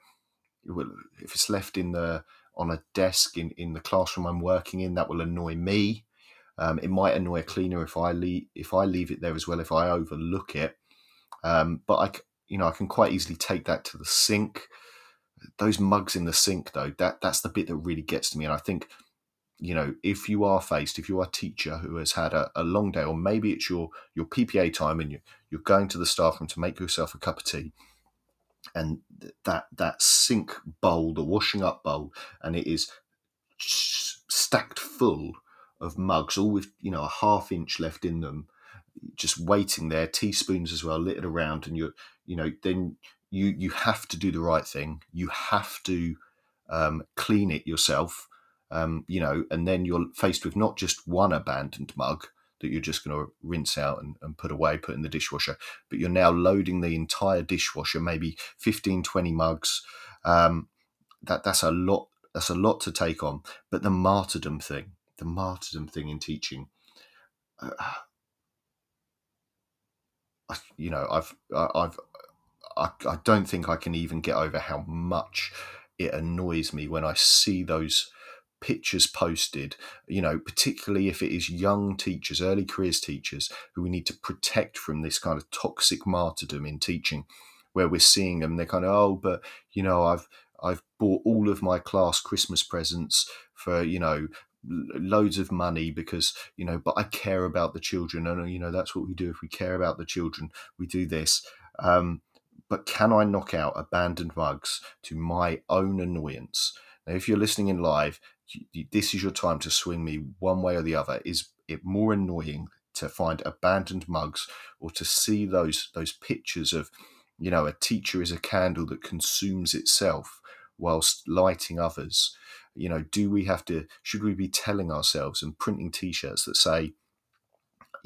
if it's left in the on a desk in in the classroom I'm working in, that will annoy me. Um, it might annoy a cleaner if I leave if I leave it there as well if I overlook it. Um, but I you know I can quite easily take that to the sink. Those mugs in the sink though that that's the bit that really gets to me, and I think you know if you are faced if you are a teacher who has had a, a long day or maybe it's your your PPA time and you, you're going to the staff room to make yourself a cup of tea and that that sink bowl the washing up bowl and it is stacked full of mugs, all with you know a half inch left in them, just waiting there. Teaspoons as well, littered around, and you're you know then you you have to do the right thing. You have to um, clean it yourself. Um, you know, and then you're faced with not just one abandoned mug that you're just going to rinse out and, and put away, put in the dishwasher, but you're now loading the entire dishwasher, maybe 15, 20 mugs. Um, that that's a lot. That's a lot to take on. But the martyrdom thing, the martyrdom thing in teaching. Uh, you know, I've, I've, I, I don't think I can even get over how much it annoys me when I see those pictures posted, you know, particularly if it is young teachers, early careers teachers, who we need to protect from this kind of toxic martyrdom in teaching, where we're seeing them, they're kind of, oh, but you know, I've I've bought all of my class Christmas presents for, you know, loads of money because you know but i care about the children and you know that's what we do. If we care about the children we do this. Um, but can i knock out abandoned mugs to my own annoyance? Now if you're listening in live this is your time to swing me one way or the other. Is it more annoying to find abandoned mugs or to see those those pictures of you know a teacher is a candle that consumes itself whilst lighting others? You know do we have to should we be telling ourselves and printing t-shirts that say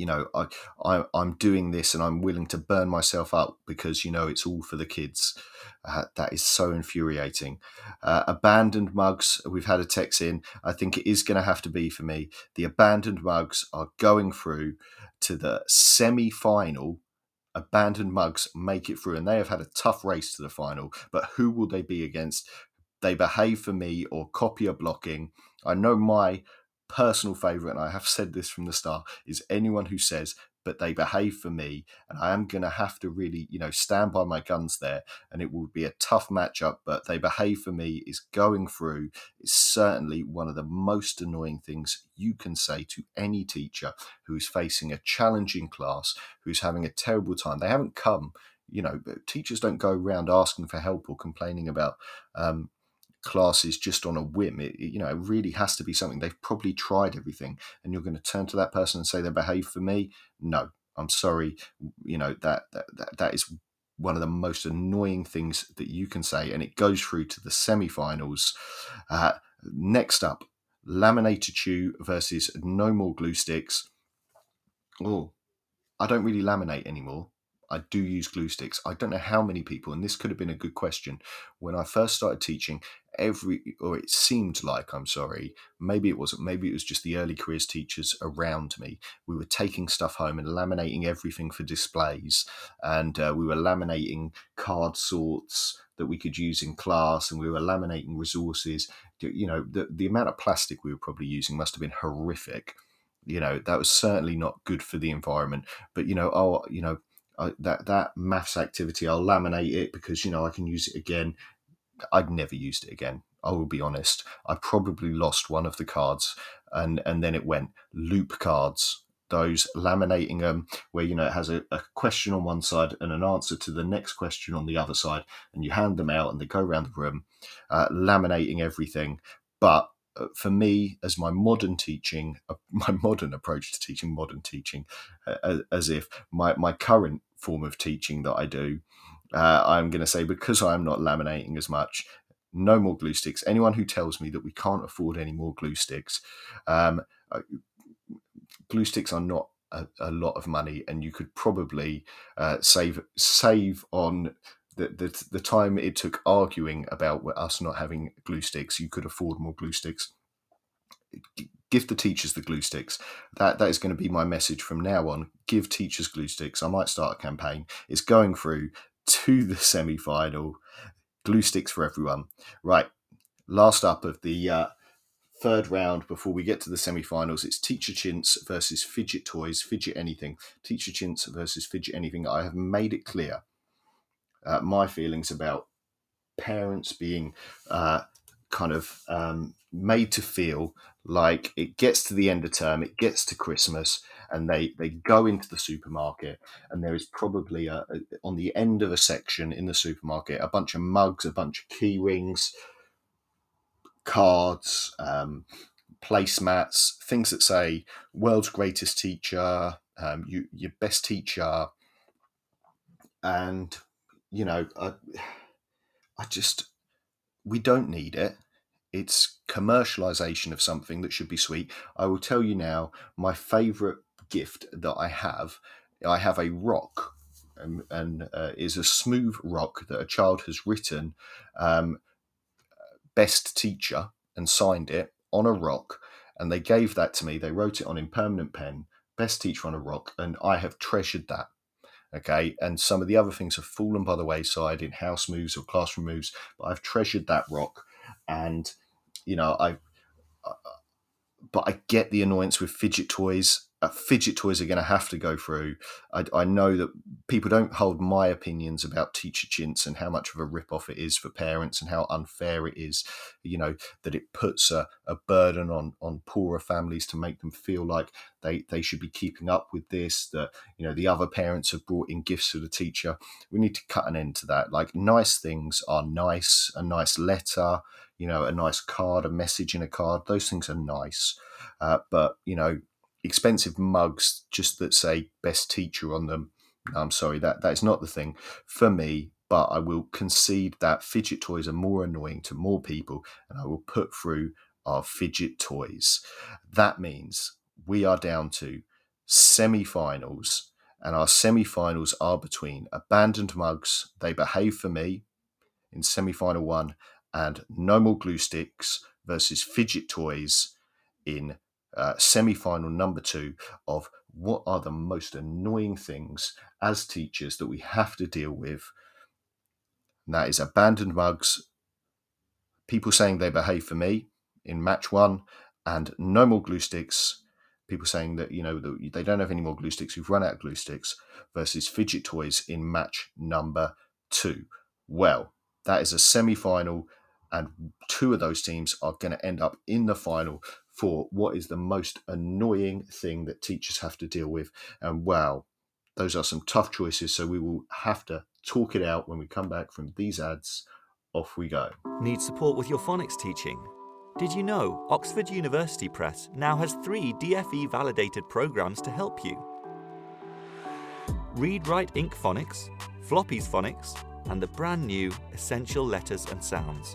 you know I, I i'm doing this and i'm willing to burn myself up because you know it's all for the kids. Uh, that is so infuriating. Uh, abandoned mugs we've had a text in. I think it is going to have to be for me. The abandoned mugs are going through to the semi-final. Abandoned mugs make it through and they have had a tough race to the final but who will they be against? They behave for me or copy blocking. I know my personal favorite, and I have said this from the start, is anyone who says, but they behave for me, and I am going to have to really, you know, stand by my guns there, and it will be a tough matchup. But they behave for me is going through. It's certainly one of the most annoying things you can say to any teacher who's facing a challenging class, who's having a terrible time. They haven't come you know, teachers don't go around asking for help or complaining about um, classes just on a whim. It, you know, it really has to be something they've probably tried everything, and you're going to turn to that person and say they behave for me. No, I'm sorry. You know that that that, that is one of the most annoying things that you can say, and it goes through to the semi-finals. Uh, next up, laminated chew versus no more glue sticks. Oh, I don't really laminate anymore. I do use glue sticks. I don't know how many people, and this could have been a good question. When I first started teaching, every, or it seemed like, I'm sorry, maybe it wasn't, maybe it was just the early careers teachers around me. We were taking stuff home and laminating everything for displays, and uh, we were laminating card sorts that we could use in class, and we were laminating resources. You know, the, the amount of plastic we were probably using must have been horrific you know that was certainly not good for the environment but you know oh you know I, that that maths activity, I'll laminate it because you know I can use it again. I'd never used it again. I will be honest. I probably lost one of the cards, and and then it went loop cards. Those laminating them, where you know it has a, a question on one side and an answer to the next question on the other side, and you hand them out and they go around the room, uh, laminating everything. But for me, as my modern teaching, uh, my modern approach to teaching, modern teaching, uh, as if my, my current form of teaching that I do, uh, I'm going to say because I'm not laminating as much, no more glue sticks. Anyone who tells me that we can't afford any more glue sticks, um, uh, glue sticks are not a, a, lot of money, and you could probably uh, save save on the, the the time it took arguing about us not having glue sticks, you could afford more glue sticks. Give the teachers the glue sticks. That that is going to be my message from now on. Give teachers glue sticks. I might start a campaign. It's going through to the semi final. Glue sticks for everyone. Right. Last up of the uh, third round before we get to the semi-finals it's teacher chintz versus fidget toys fidget anything teacher chintz versus fidget anything i have made it clear uh, my feelings about parents being uh, kind of um, made to feel like it gets to the end of term it gets to christmas and they they go into the supermarket and there is probably a, a on the end of a section in the supermarket a bunch of mugs a bunch of key rings cards, um, placemats, things that say "world's greatest teacher," um, you, your best teacher, and you know, I, I just we don't need it. It's commercialization of something that should be sweet. I will tell you now, my favorite gift that I have, I have a rock, and, and uh, is a smooth rock that a child has written. Um, best teacher and signed it on a rock. And they gave that to me. They wrote it on in permanent pen, best teacher on a rock. And I have treasured that. Okay. And some of the other things have fallen by the wayside in house moves or classroom moves, but I've treasured that rock. And, you know, I, I uh, uh, but I get the annoyance with fidget toys uh, fidget toys are going to have to go through. I, I, know that people don't hold my opinions about teacher chintz and how much of a rip-off it is for parents and how unfair it is, you know, that it puts a, a burden on on poorer families to make them feel like they, they should be keeping up with this, that, you know, the other parents have brought in gifts for the teacher. We need to cut an end to that. Like nice things are nice, a nice letter, you know, a nice card, a message in a card, those things are nice. Uh, but, you know, expensive mugs just that say best teacher on them. I'm sorry, that that is not the thing for me. But I will concede that fidget toys are more annoying to more people, and I will put through our fidget toys. That means we are down to semi-finals, and our semi-finals are between abandoned mugs. They behave for me in semi-final one, and no more glue sticks versus fidget toys in uh, semi final number two of what are the most annoying things as teachers that we have to deal with. And that is abandoned mugs, people saying they behave for me in match one, and no more glue sticks. People saying that you know they don't have any more glue sticks. We've run out of glue sticks versus fidget toys in match number two. Well, that is a semi-final, and two of those teams are going to end up in the final for what is the most annoying thing that teachers have to deal with. And wow, those are some tough choices. So we will have to talk it out when we come back from these ads. Off we go. Need support with your phonics teaching? Did you know Oxford University Press now has three DFE validated programs to help you? Read Write Inc Phonics, Floppy's Phonics, and the brand new Essential Letters and Sounds.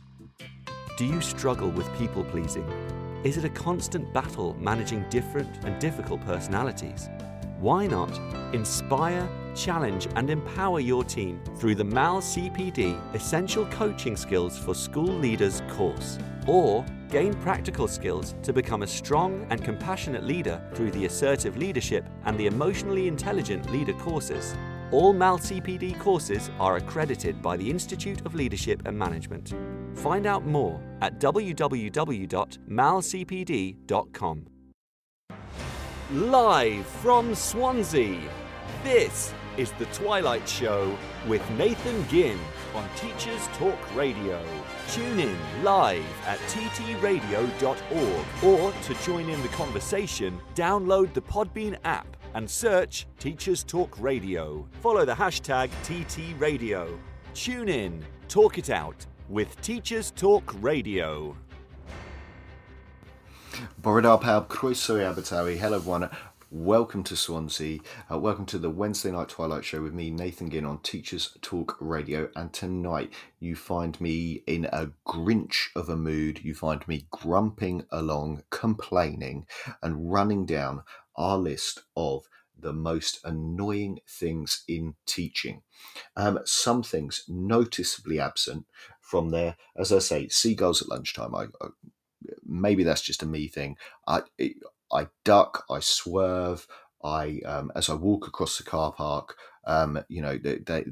Do you struggle with people pleasing? Is it a constant battle managing different and difficult personalities? Why not inspire, challenge, and empower your team through the MAL CPD Essential Coaching Skills for School Leaders course? Or gain practical skills to become a strong and compassionate leader through the Assertive Leadership and the Emotionally Intelligent Leader courses? All MAL CPD courses are accredited by the Institute of Leadership and Management. Find out more at www.malcpd.com. Live from Swansea, this is The Twilight Show with Nathan Ginn on Teachers Talk Radio. Tune in live at ttradio.org or to join in the conversation, download the Podbean app and search Teachers Talk Radio. Follow the hashtag TTRadio. Tune in, talk it out with Teachers Talk Radio. Borodar Pab, Croeso Abertawe. Hello, everyone. Welcome to Swansea. Uh, welcome to the Wednesday Night Twilight Show with me, Nathan Ginn, on Teachers Talk Radio. And tonight, you find me in a Grinch of a mood. You find me grumping along, complaining, and running down our list of the most annoying things in teaching. Um, some things noticeably absent from there. As I say, seagulls at lunchtime. I, I maybe that's just a me thing. I I duck, I swerve, I um, as I walk across the car park. Um, you know, they, they,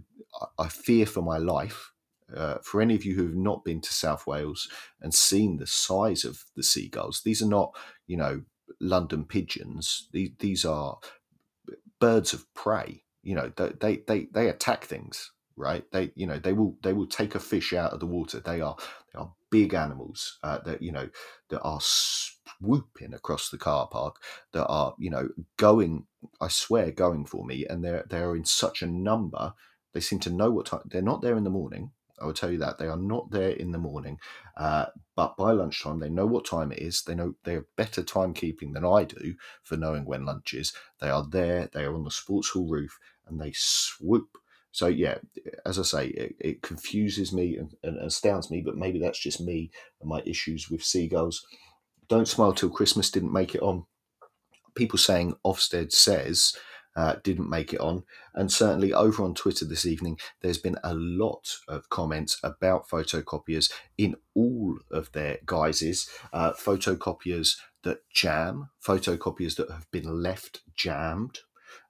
I fear for my life. Uh, for any of you who have not been to South Wales and seen the size of the seagulls, these are not, you know, London pigeons. These, these are birds of prey. You know, they, they, they attack things, right? They, you know, they will, they will take a fish out of the water. They are, they are big animals uh, that, you know, that are swooping across the car park that are, you know, going, I swear, going for me. And they're, they're in such a number. They seem to know what time they're not there in the morning. I will tell you that they are not there in the morning, uh, but by lunchtime they know what time it is. They know they have better timekeeping than I do for knowing when lunch is. They are there. They are on the sports hall roof and they swoop. So yeah, as I say, it, it confuses me and, and astounds me. But maybe that's just me and my issues with seagulls. Don't Smile Till Christmas didn't make it on. People saying Ofsted says uh, didn't make it on. And certainly over on Twitter this evening, there's been a lot of comments about photocopiers in all of their guises. Uh, photocopiers that jam, photocopiers that have been left jammed.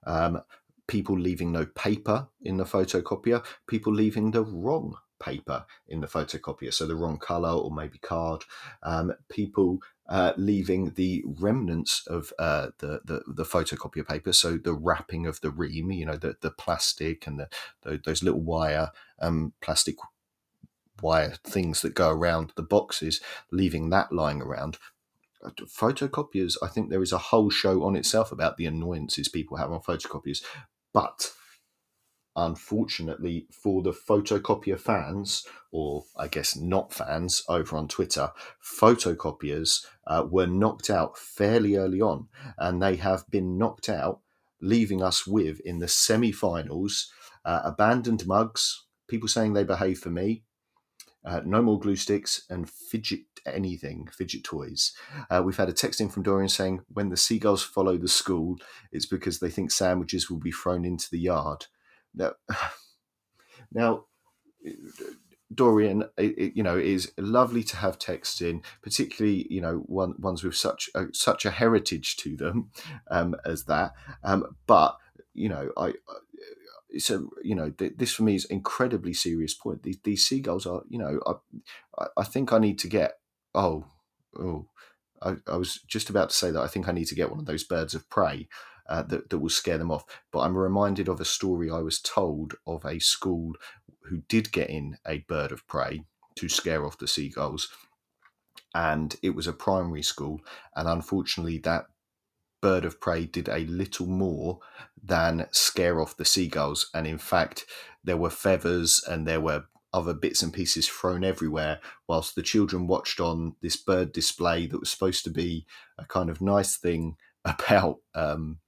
Um, people leaving no paper in the photocopier, people leaving the wrong paper in the photocopier, so the wrong color or maybe card. Um, people uh, leaving the remnants of uh, the, the, the photocopier paper, so the wrapping of the ream, you know, the the plastic and the, the those little wire um, plastic wire things that go around the boxes, leaving that lying around. Photocopiers, I think there is a whole show on itself about the annoyances people have on photocopiers, but unfortunately for the photocopier fans, or I guess not fans, over on Twitter, photocopiers uh, were knocked out fairly early on, and they have been knocked out, leaving us with in the semi finals uh, abandoned mugs, people saying they behave for me. Uh, no more glue sticks and fidget anything, fidget toys. Uh, we've had a text in from Dorian saying when the seagulls follow the school, it's because they think sandwiches will be thrown into the yard. Now, now Dorian, it, it, you know, it is lovely to have text in, particularly you know one, ones with such a, such a heritage to them um, as that. Um, but you know, I, it's a you know th- this for me is incredibly serious point. These, these seagulls are you know I I think I need to get oh oh I, I was just about to say that I think I need to get one of those birds of prey uh, that, that will scare them off. But I'm reminded of a story I was told of a school who did get in a bird of prey to scare off the seagulls. And it was a primary school. And unfortunately, that bird of prey did a little more than scare off the seagulls. And in fact, there were feathers and there were other bits and pieces thrown everywhere whilst the children watched on this bird display that was supposed to be a kind of nice thing about um,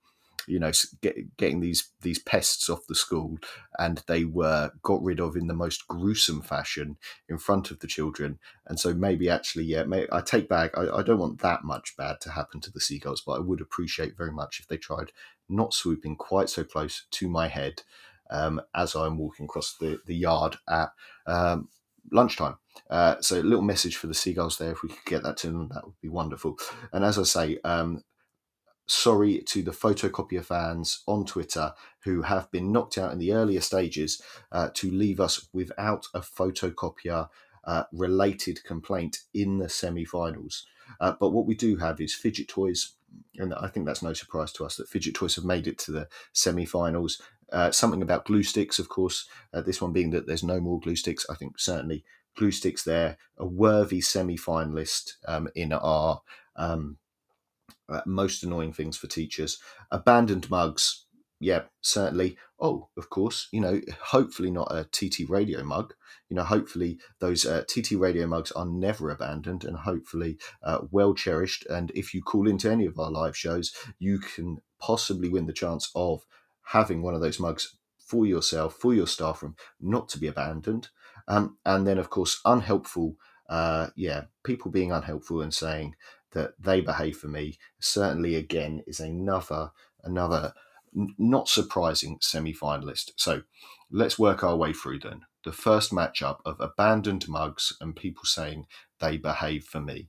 you know get, getting these these pests off the school and they were got rid of in the most gruesome fashion in front of the children and so maybe actually yeah may, i take back I, I don't want that much bad to happen to the seagulls but i would appreciate very much if they tried not swooping quite so close to my head um, as i'm walking across the, the yard at um, lunchtime. Uh, so a little message for the seagulls there. If we could get that to them, that would be wonderful. And as I say, um, sorry to the photocopier fans on Twitter who have been knocked out in the earlier stages uh, to leave us without a photocopier uh, related complaint in the semi finals. Uh, but what we do have is fidget toys, and I think that's no surprise to us that fidget toys have made it to the semi finals. Uh, something about glue sticks, of course, uh, this one being that there's no more glue sticks. I think certainly glue sticks there, a worthy semi finalist um, in our um, uh, most annoying things for teachers. Abandoned mugs, yeah, certainly. Oh, of course, you know, hopefully not a TT radio mug. You know, hopefully those uh, TT radio mugs are never abandoned and hopefully uh, well cherished. And if you call into any of our live shows, you can possibly win the chance of having one of those mugs for yourself, for your staff room, not to be abandoned. Um, and then, of course, unhelpful. Uh, yeah, people being unhelpful and saying that they behave for me certainly again is another another not surprising semi-finalist. So let's work our way through then. The first matchup of abandoned mugs and people saying they behave for me.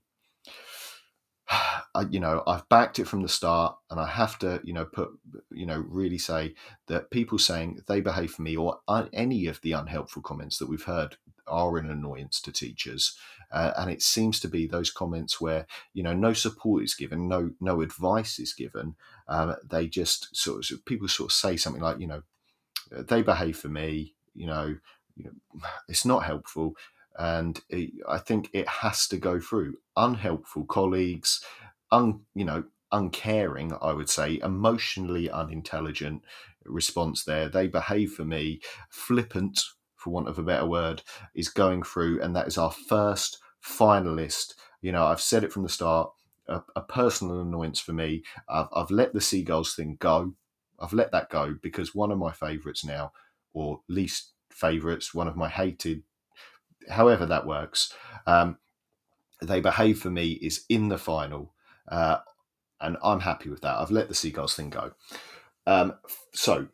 I, you know, I've backed it from the start, and I have to, you know, put, you know, really say that people saying they behave for me, or any of the unhelpful comments that we've heard, are an annoyance to teachers. Uh, and it seems to be those comments where you know no support is given, no no advice is given. Um, they just sort of people sort of say something like, you know, they behave for me. You know, you know it's not helpful and it, I think it has to go through unhelpful colleagues, un, you know, uncaring. I would say emotionally unintelligent response there. They behave for me flippant, for want of a better word, is going through, and that is our first finalist. You know, I've said it from the start. A, a personal annoyance for me. I've, I've let the seagulls thing go. I've let that go because one of my favourites now, or least favourites, one of my hated however that works, um, they behave for me is in the final, uh, and I'm happy with that. I've let the seagulls thing go. Um, so,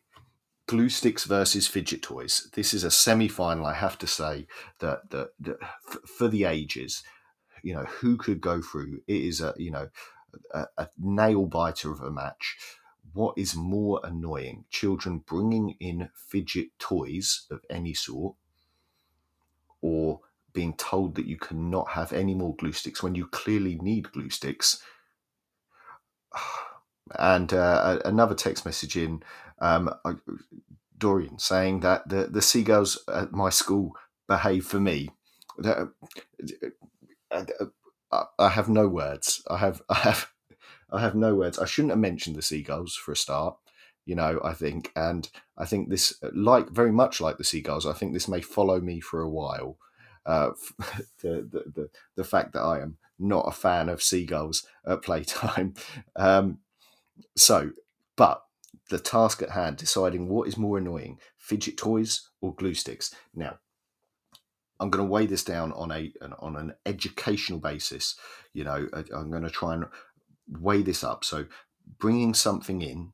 glue sticks versus fidget toys. This is a semi-final. I have to say that that, for the ages, you know, who could go through? It is a you know a, a nail biter of a match. What is more annoying? Children bringing in fidget toys of any sort or being told that you cannot have any more glue sticks when you clearly need glue sticks. And uh, another text message in um, Dorian saying that the, the seagulls at my school behave for me. Uh, I have no words. I have I have I have no words. I shouldn't have mentioned the seagulls for a start you know i think and i think this like very much like the seagulls i think this may follow me for a while uh, the, the, the the fact that i am not a fan of seagulls at playtime um, so but the task at hand deciding what is more annoying fidget toys or glue sticks now I'm going to weigh this down on a on an educational basis. You know, I'm going to try and weigh this up. So, bringing something in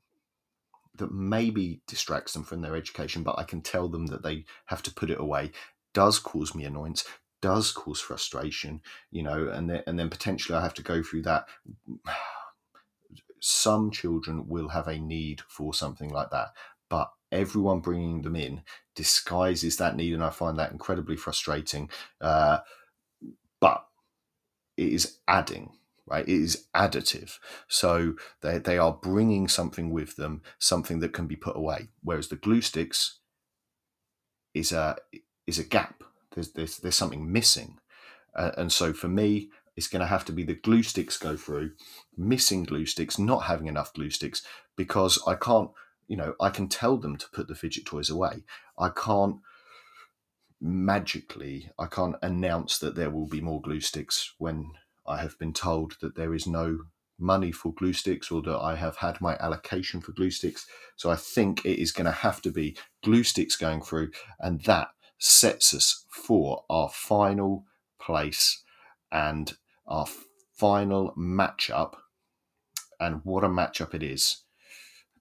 that maybe distracts them from their education, but I can tell them that they have to put it away, does cause me annoyance, does cause frustration, you know, and then, and then potentially I have to go through that. Some children will have a need for something like that, but everyone bringing them in disguises that need, and I find that incredibly frustrating. Uh, but it is adding right? It is additive. So they, they are bringing something with them, something that can be put away. Whereas the glue sticks is a is a gap. There's there's, there's something missing, uh, and so for me, it's going to have to be the glue sticks go through, missing glue sticks, not having enough glue sticks because I can't. You know, I can tell them to put the fidget toys away. I can't magically. I can't announce that there will be more glue sticks when I have been told that there is no money for glue sticks or that I have had my allocation for glue sticks. So I think it is going to have to be glue sticks going through, and that sets us for our final place and our final matchup. And what a matchup it is.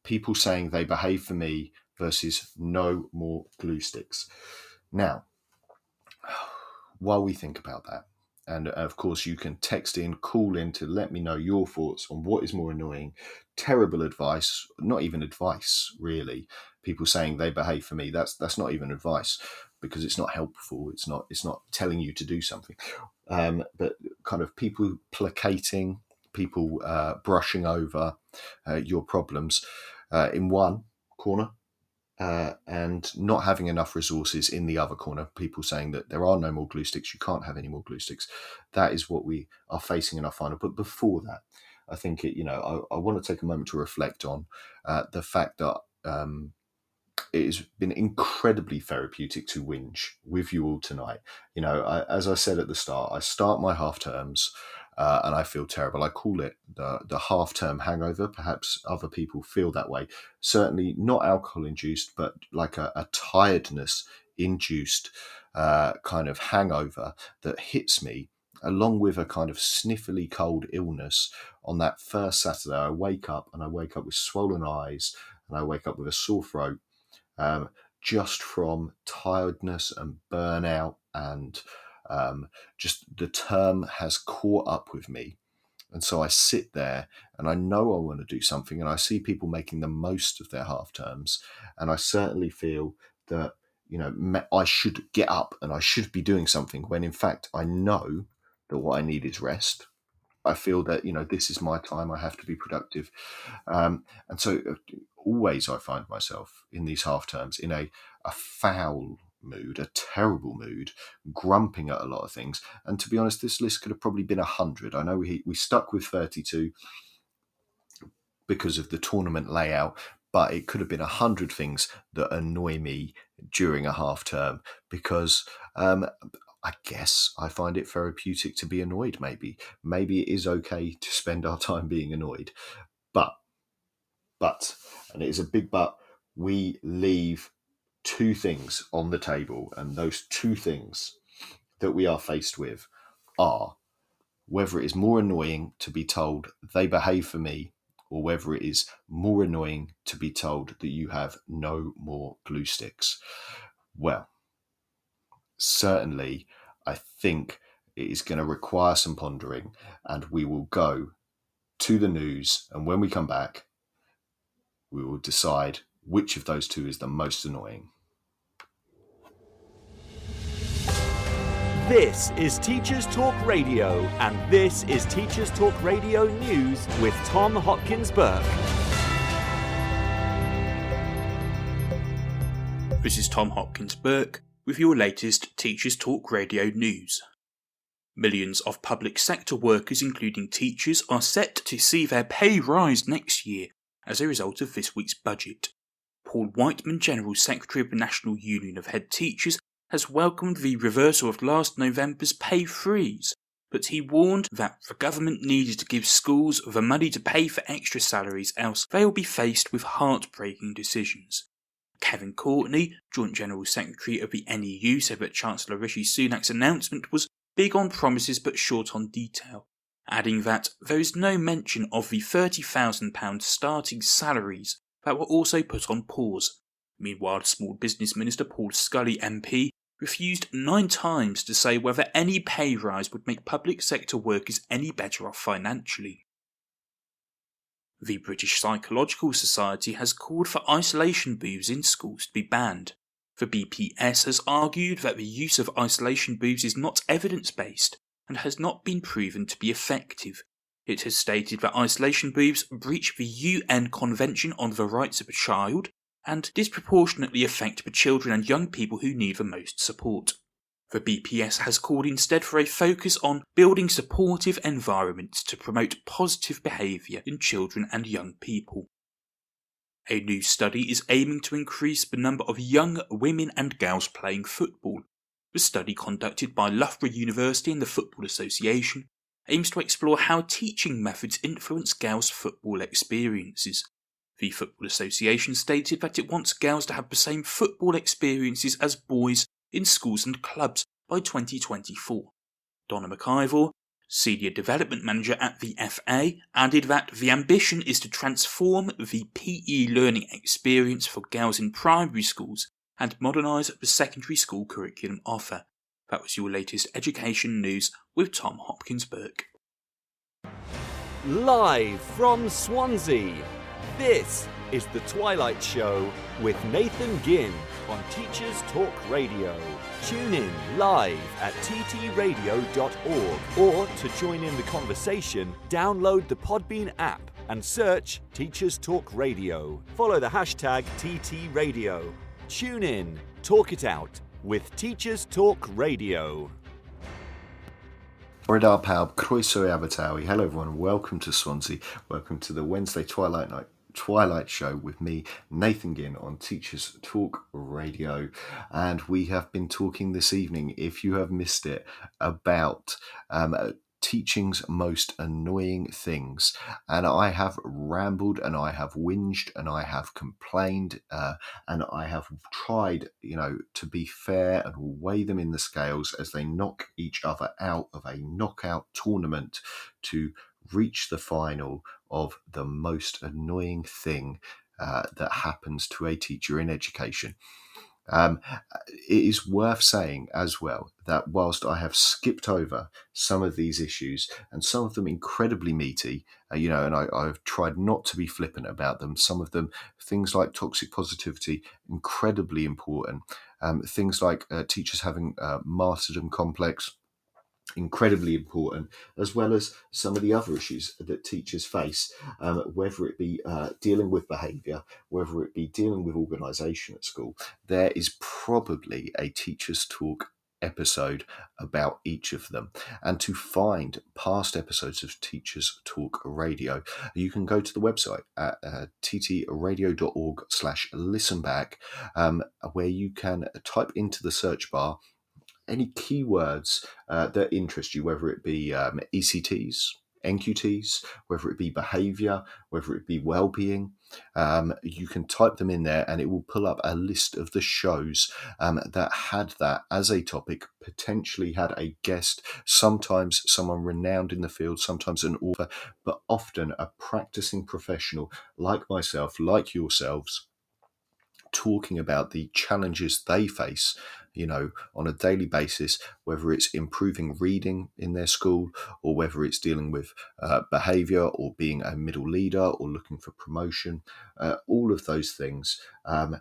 People saying they behave for me versus no more glue sticks. Now, while we think about that, and uh, of course, you can text in, call in to let me know your thoughts on what is more annoying. Terrible advice, not even advice, really. People saying they behave for me. That's that's not even advice because it's not helpful. It's not it's not telling you to do something. Um, but kind of people placating, people uh, brushing over uh, your problems uh, in one corner uh, and not having enough resources in the other corner. People saying that there are no more glue sticks, you can't have any more glue sticks. That is what we are facing in our final. But before that, I think it, you know I, I want to take a moment to reflect on uh, the fact that um, it has been incredibly therapeutic to whinge with you all tonight. You know, I, as I said at the start, I start my half terms uh, and I feel terrible. I call it the the half term hangover. Perhaps other people feel that way. Certainly not alcohol induced, but like a, a tiredness induced uh, kind of hangover that hits me, along with a kind of sniffly cold illness. On that first Saturday, I wake up and I wake up with swollen eyes and I wake up with a sore throat, um, just from tiredness and burnout and um, just the term has caught up with me. And so I sit there and I know I want to do something, and I see people making the most of their half terms. And I certainly feel that, you know, I should get up and I should be doing something when in fact I know that what I need is rest. I feel that, you know, this is my time, I have to be productive. Um, and so uh, always I find myself in these half terms in a, a foul mood, a terrible mood, grumping at a lot of things. And to be honest, this list could have probably been a hundred. I know we we stuck with thirty-two because of the tournament layout, but it could have been a hundred things that annoy me during a half term because um, I guess I find it therapeutic to be annoyed. Maybe, maybe it is okay to spend our time being annoyed, but, but, and it is a big but. We leave two things on the table, and those two things that we are faced with are whether it is more annoying to be told they behave for me or whether it is more annoying to be told that you have no more glue sticks. Well, certainly, I think it is going to require some pondering, and we will go to the news. And when we come back, we will decide which of those two is the most annoying. This is Teachers Talk Radio, and this is Teachers Talk Radio News with Tom Hopkins Burke. This is Tom Hopkins Burke with your latest Teachers Talk Radio News. Millions of public sector workers, including teachers, are set to see their pay rise next year as a result of this week's budget. Paul Whiteman, General Secretary of the National Union of Head Teachers, has welcomed the reversal of last November's pay freeze, but he warned that the government needed to give schools the money to pay for extra salaries, else they will be faced with heartbreaking decisions. Kevin Courtney, Joint General Secretary of the NEU, said that Chancellor Rishi Sunak's announcement was big on promises but short on detail, adding that there is no mention of the £30,000 starting salaries that were also put on pause. Meanwhile, Small Business Minister Paul Scully MP refused nine times to say whether any pay rise would make public sector workers any better off financially. The British Psychological Society has called for isolation booths in schools to be banned. The BPS has argued that the use of isolation booths is not evidence based and has not been proven to be effective. It has stated that isolation booths breach the UN Convention on the Rights of a Child and disproportionately affect the children and young people who need the most support. The BPS has called instead for a focus on building supportive environments to promote positive behaviour in children and young people. A new study is aiming to increase the number of young women and girls playing football. The study conducted by Loughborough University and the Football Association aims to explore how teaching methods influence girls' football experiences. The Football Association stated that it wants girls to have the same football experiences as boys in schools and clubs by 2024. Donna McIvor, Senior Development Manager at the FA, added that the ambition is to transform the PE learning experience for girls in primary schools and modernise the secondary school curriculum offer. That was your latest education news with Tom Hopkins Burke. Live from Swansea, this is The Twilight Show with Nathan Ginn on Teachers Talk Radio. Tune in live at ttradio.org or to join in the conversation, download the Podbean app and search Teachers Talk Radio. Follow the hashtag TTRadio. Tune in, talk it out with Teachers Talk Radio. Bredar Pal, Croeso Abertawe. Hello everyone, welcome to Swansea. Welcome to the Wednesday Twilight Night Twilight Show with me, Nathan Ginn, on Teachers Talk Radio. And we have been talking this evening, if you have missed it, about um, teaching's most annoying things. And I have rambled and I have whinged and I have complained uh, and I have tried, you know, to be fair and weigh them in the scales as they knock each other out of a knockout tournament to reach the final of the most annoying thing uh, that happens to a teacher in education. Um, it is worth saying as well that whilst I have skipped over some of these issues and some of them incredibly meaty, uh, you know, and I, I've tried not to be flippant about them, some of them, things like toxic positivity, incredibly important, um, things like uh, teachers having uh, martyrdom complex incredibly important, as well as some of the other issues that teachers face, um, whether it be uh, dealing with behaviour, whether it be dealing with organisation at school. There is probably a teachers' talk episode about each of them. And to find past episodes of Teachers Talk Radio, you can go to the website at uh, ttradio.org slash listen back, um, where you can type into the search bar any keywords uh, that interest you, whether it be um, ECTs, NQTs, whether it be behavior, whether it be well-being, um, you can type them in there and it will pull up a list of the shows um, that had that as a topic, potentially had a guest, sometimes someone renowned in the field, sometimes an author, but often a practicing professional like myself, like yourselves, talking about the challenges they face you know, on a daily basis, whether it's improving reading in their school or whether it's dealing with uh, behavior or being a middle leader or looking for promotion, uh, all of those things. Um,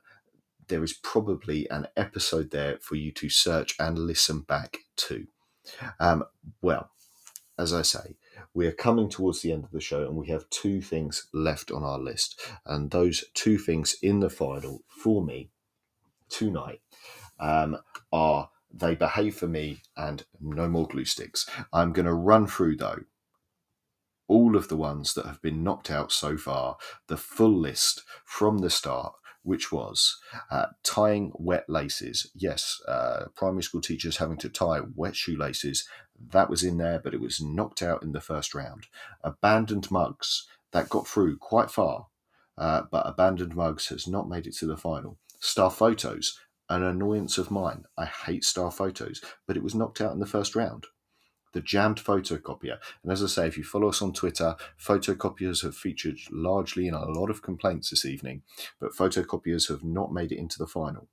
there is probably an episode there for you to search and listen back to. Um, well, as I say, we are coming towards the end of the show and we have two things left on our list. And those two things in the final for me tonight um, are They Behave for Me and No More Glue Sticks. I'm going to run through, though, all of the ones that have been knocked out so far, the full list from the start, which was uh, tying wet laces. Yes, uh, primary school teachers having to tie wet shoelaces. That was in there, but it was knocked out in the first round. Abandoned mugs, that got through quite far, uh, but abandoned mugs has not made it to the final. Star photos, an annoyance of mine. I hate star photos, but it was knocked out in the first round. The jammed photocopier. And as I say, if you follow us on Twitter, photocopiers have featured largely in a lot of complaints this evening, but photocopiers have not made it into the final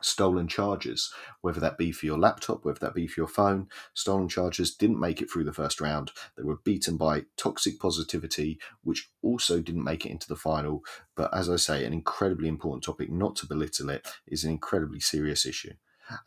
stolen charges, whether that be for your laptop, whether that be for your phone. Stolen charges didn't make it through the first round. They were beaten by toxic positivity, which also didn't make it into the final. But as I say, an incredibly important topic, not to belittle it, is an incredibly serious issue.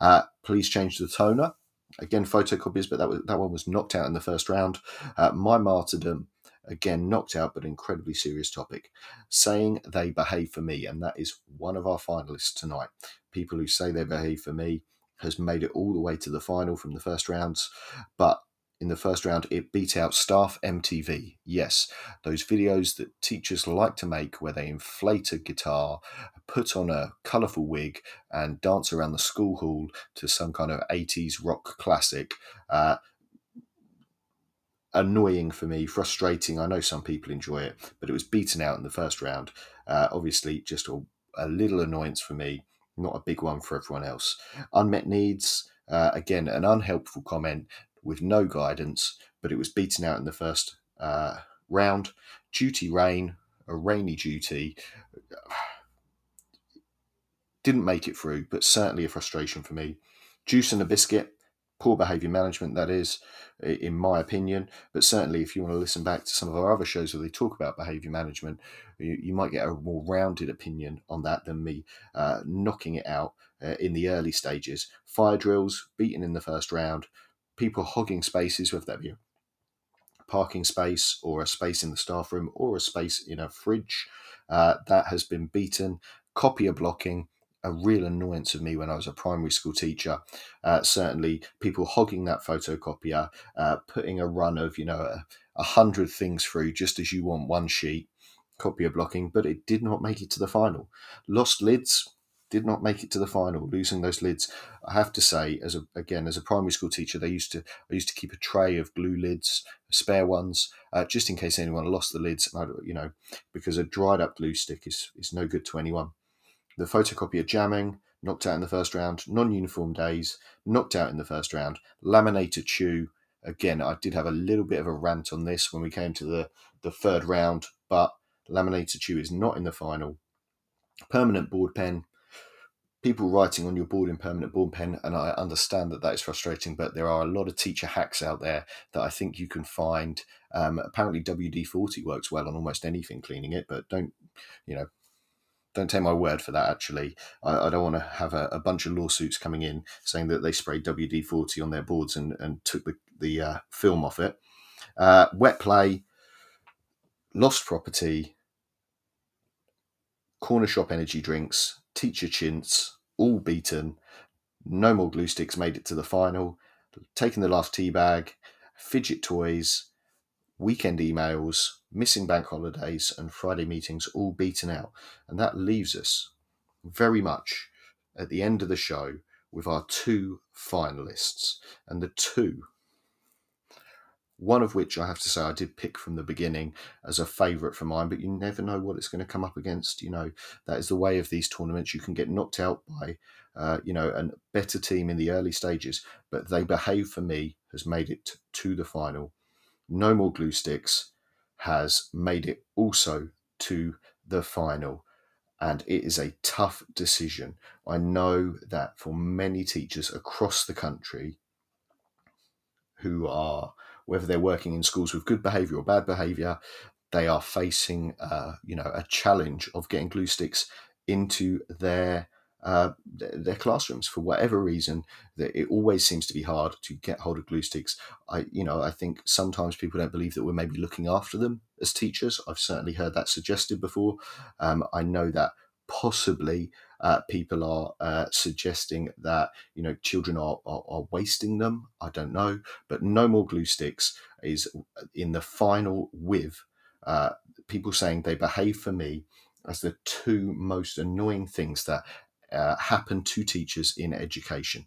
Uh, please change the toner. Again, photocopies, but that was, that one was knocked out in the first round. Uh, my martyrdom again knocked out but incredibly serious topic saying they behave for me and that is one of our finalists tonight. People who say they behave for me has made it all the way to the final from the first rounds but in the first round it beat out staff mtv yes those videos that teachers like to make where they inflate a guitar put on a colourful wig and dance around the school hall to some kind of 80s rock classic uh, annoying for me, frustrating. I know some people enjoy it, but it was beaten out in the first round. Uh, obviously, just a, a, little annoyance for me, not a big one for everyone else. Unmet needs, uh, again, an unhelpful comment with no guidance, but it was beaten out in the first uh, round. Duty rain, a rainy duty. Didn't make it through, but certainly a frustration for me. juice and a biscuit, poor behaviour management, that is, in my opinion. But certainly, if you want to listen back to some of our other shows where they talk about behaviour management, you, you, might get a more rounded opinion on that than me uh, knocking it out uh, in the early stages. Fire drills, beaten in the first round, people hogging spaces, whether that be a parking space or a space in the staff room or a space in a fridge, uh, that has been beaten. Copier blocking, a real annoyance of me when I was a primary school teacher. Uh, certainly, people hogging that photocopier, uh, putting a run of you know a, a, hundred things through just as you want one sheet, copier blocking, but it did not make it to the final. Lost lids did not make it to the final, losing those lids. I have to say, as a again as a primary school teacher, they used to I used to keep a tray of glue lids, spare ones, uh, just in case anyone lost the lids. you know, because a dried up glue stick is is no good to anyone the photocopier jamming, knocked out in the first round, non uniform days, knocked out in the first round, laminator chew. Again, I did have a little bit of a rant on this when we came to the, the third round, but laminator chew is not in the final. Permanent board pen, people writing on your board in permanent board pen, and I understand that that is frustrating, but there are a lot of teacher hacks out there that I think you can find. Um, apparently, WD 40 works well on almost anything cleaning it, but don't, you know, don't take my word for that. Actually, I, I don't want to have a, a, bunch of lawsuits coming in saying that they sprayed WD forty on their boards and, and took the the uh, film off it. Uh, wet play, lost property, corner shop energy drinks, teacher chintz, all beaten. No more glue sticks made it to the final. Taking the last tea bag, fidget toys, weekend emails, missing bank holidays, and Friday meetings all beaten out. And that leaves us very much at the end of the show with our two finalists. And the two, one of which I have to say I did pick from the beginning as a favourite for mine, but you never know what it's going to come up against. You know, that is the way of these tournaments. You can get knocked out by, uh, you know, a better team in the early stages, but they behave for me has made it to the final. No More Glue Sticks has made it also to the final. And it is a tough decision. I know that for many teachers across the country who are, whether they're working in schools with good behaviour or bad behaviour, they are facing, uh, you know, a challenge of getting glue sticks into their uh, their classrooms for whatever reason that it always seems to be hard to get hold of glue sticks. I you know i think sometimes people don't believe that we're maybe looking after them as teachers. I've certainly heard that suggested before. Um, i know that possibly uh, people are uh, suggesting that you know children are, are, are wasting them. I don't know. But no more glue sticks is in the final with uh, people saying they behave for me as the two most annoying things that uh, happen to teachers in education.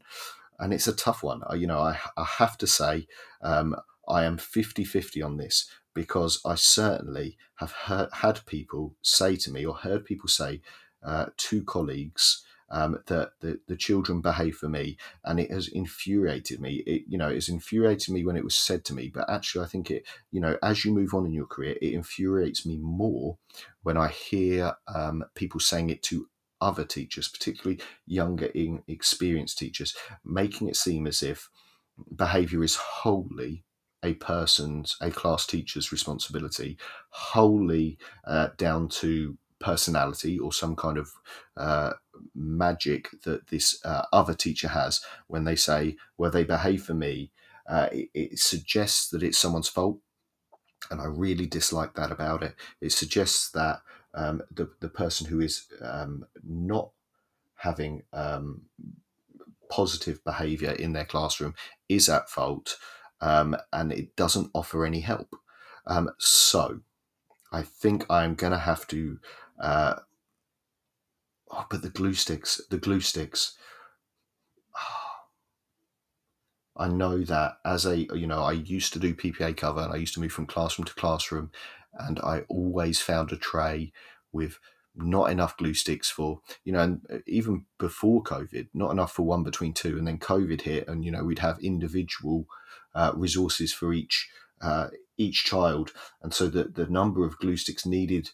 And it's a tough one. I, you know, I, I have to say, um, I am 50 50 on this because I certainly have heard, had people say to me or heard people say uh, to colleagues um, that the, the children behave for me and it has infuriated me it you know it has infuriated me when it was said to me but actually i think it you know as you move on in your career it infuriates me more when i hear um, people saying it to other teachers, particularly younger, inexperienced teachers, making it seem as if behaviour is wholly a person's, a class teacher's responsibility, wholly uh, down to personality or some kind of uh, magic that this uh, other teacher has when they say, well, they behave for me. Uh, it, it, suggests that it's someone's fault. And I really dislike that about it. It suggests that um, the the person who is um, not having um, positive behaviour in their classroom is at fault, um, and it doesn't offer any help. Um, so, I think I'm going to have to. Uh, oh, but the glue sticks, the glue sticks. I know that as a you know I used to do PPA cover and I used to move from classroom to classroom and I always found a tray with not enough glue sticks for you know and uh, even before covid not enough for one between two and then covid hit and you know we'd have individual uh, resources for each uh, each child and so the, the number of glue sticks needed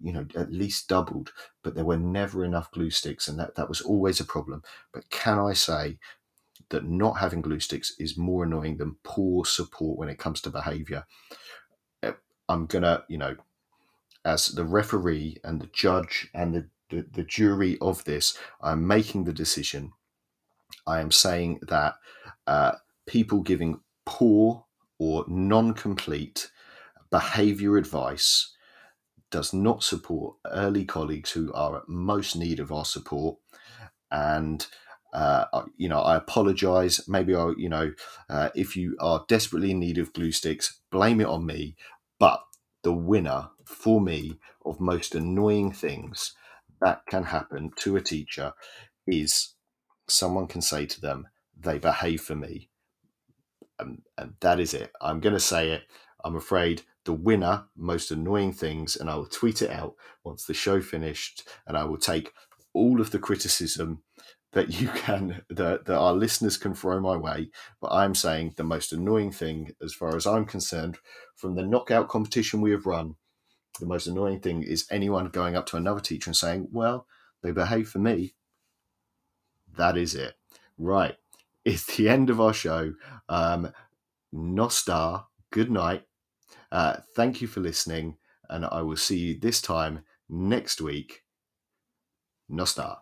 you know at least doubled but there were never enough glue sticks and that, that was always a problem but can i say that not having glue sticks is more annoying than poor support when it comes to behavior. I'm gonna, you know, as the referee and the judge and the, the, the jury of this, I'm making the decision. I am saying that uh, people giving poor or non complete behavior advice does not support early colleagues who are at most need of our support. And uh, you know, I apologize. Maybe I, you know, uh, if you are desperately in need of glue sticks, blame it on me. But the winner for me of most annoying things that can happen to a teacher is someone can say to them, they behave for me. And, and that is it. I'm going to say it. I'm afraid the winner, most annoying things, and I will tweet it out once the show finished, and I will take all of the criticism that you can that, that our listeners can throw my way but i'm saying the most annoying thing as far as i'm concerned from the knockout competition we have run the most annoying thing is anyone going up to another teacher and saying well they behave for me. That is it. Right. It's the end of our show. Um nos da good night. Uh, thank you for listening and i will see you this time next week. Nos da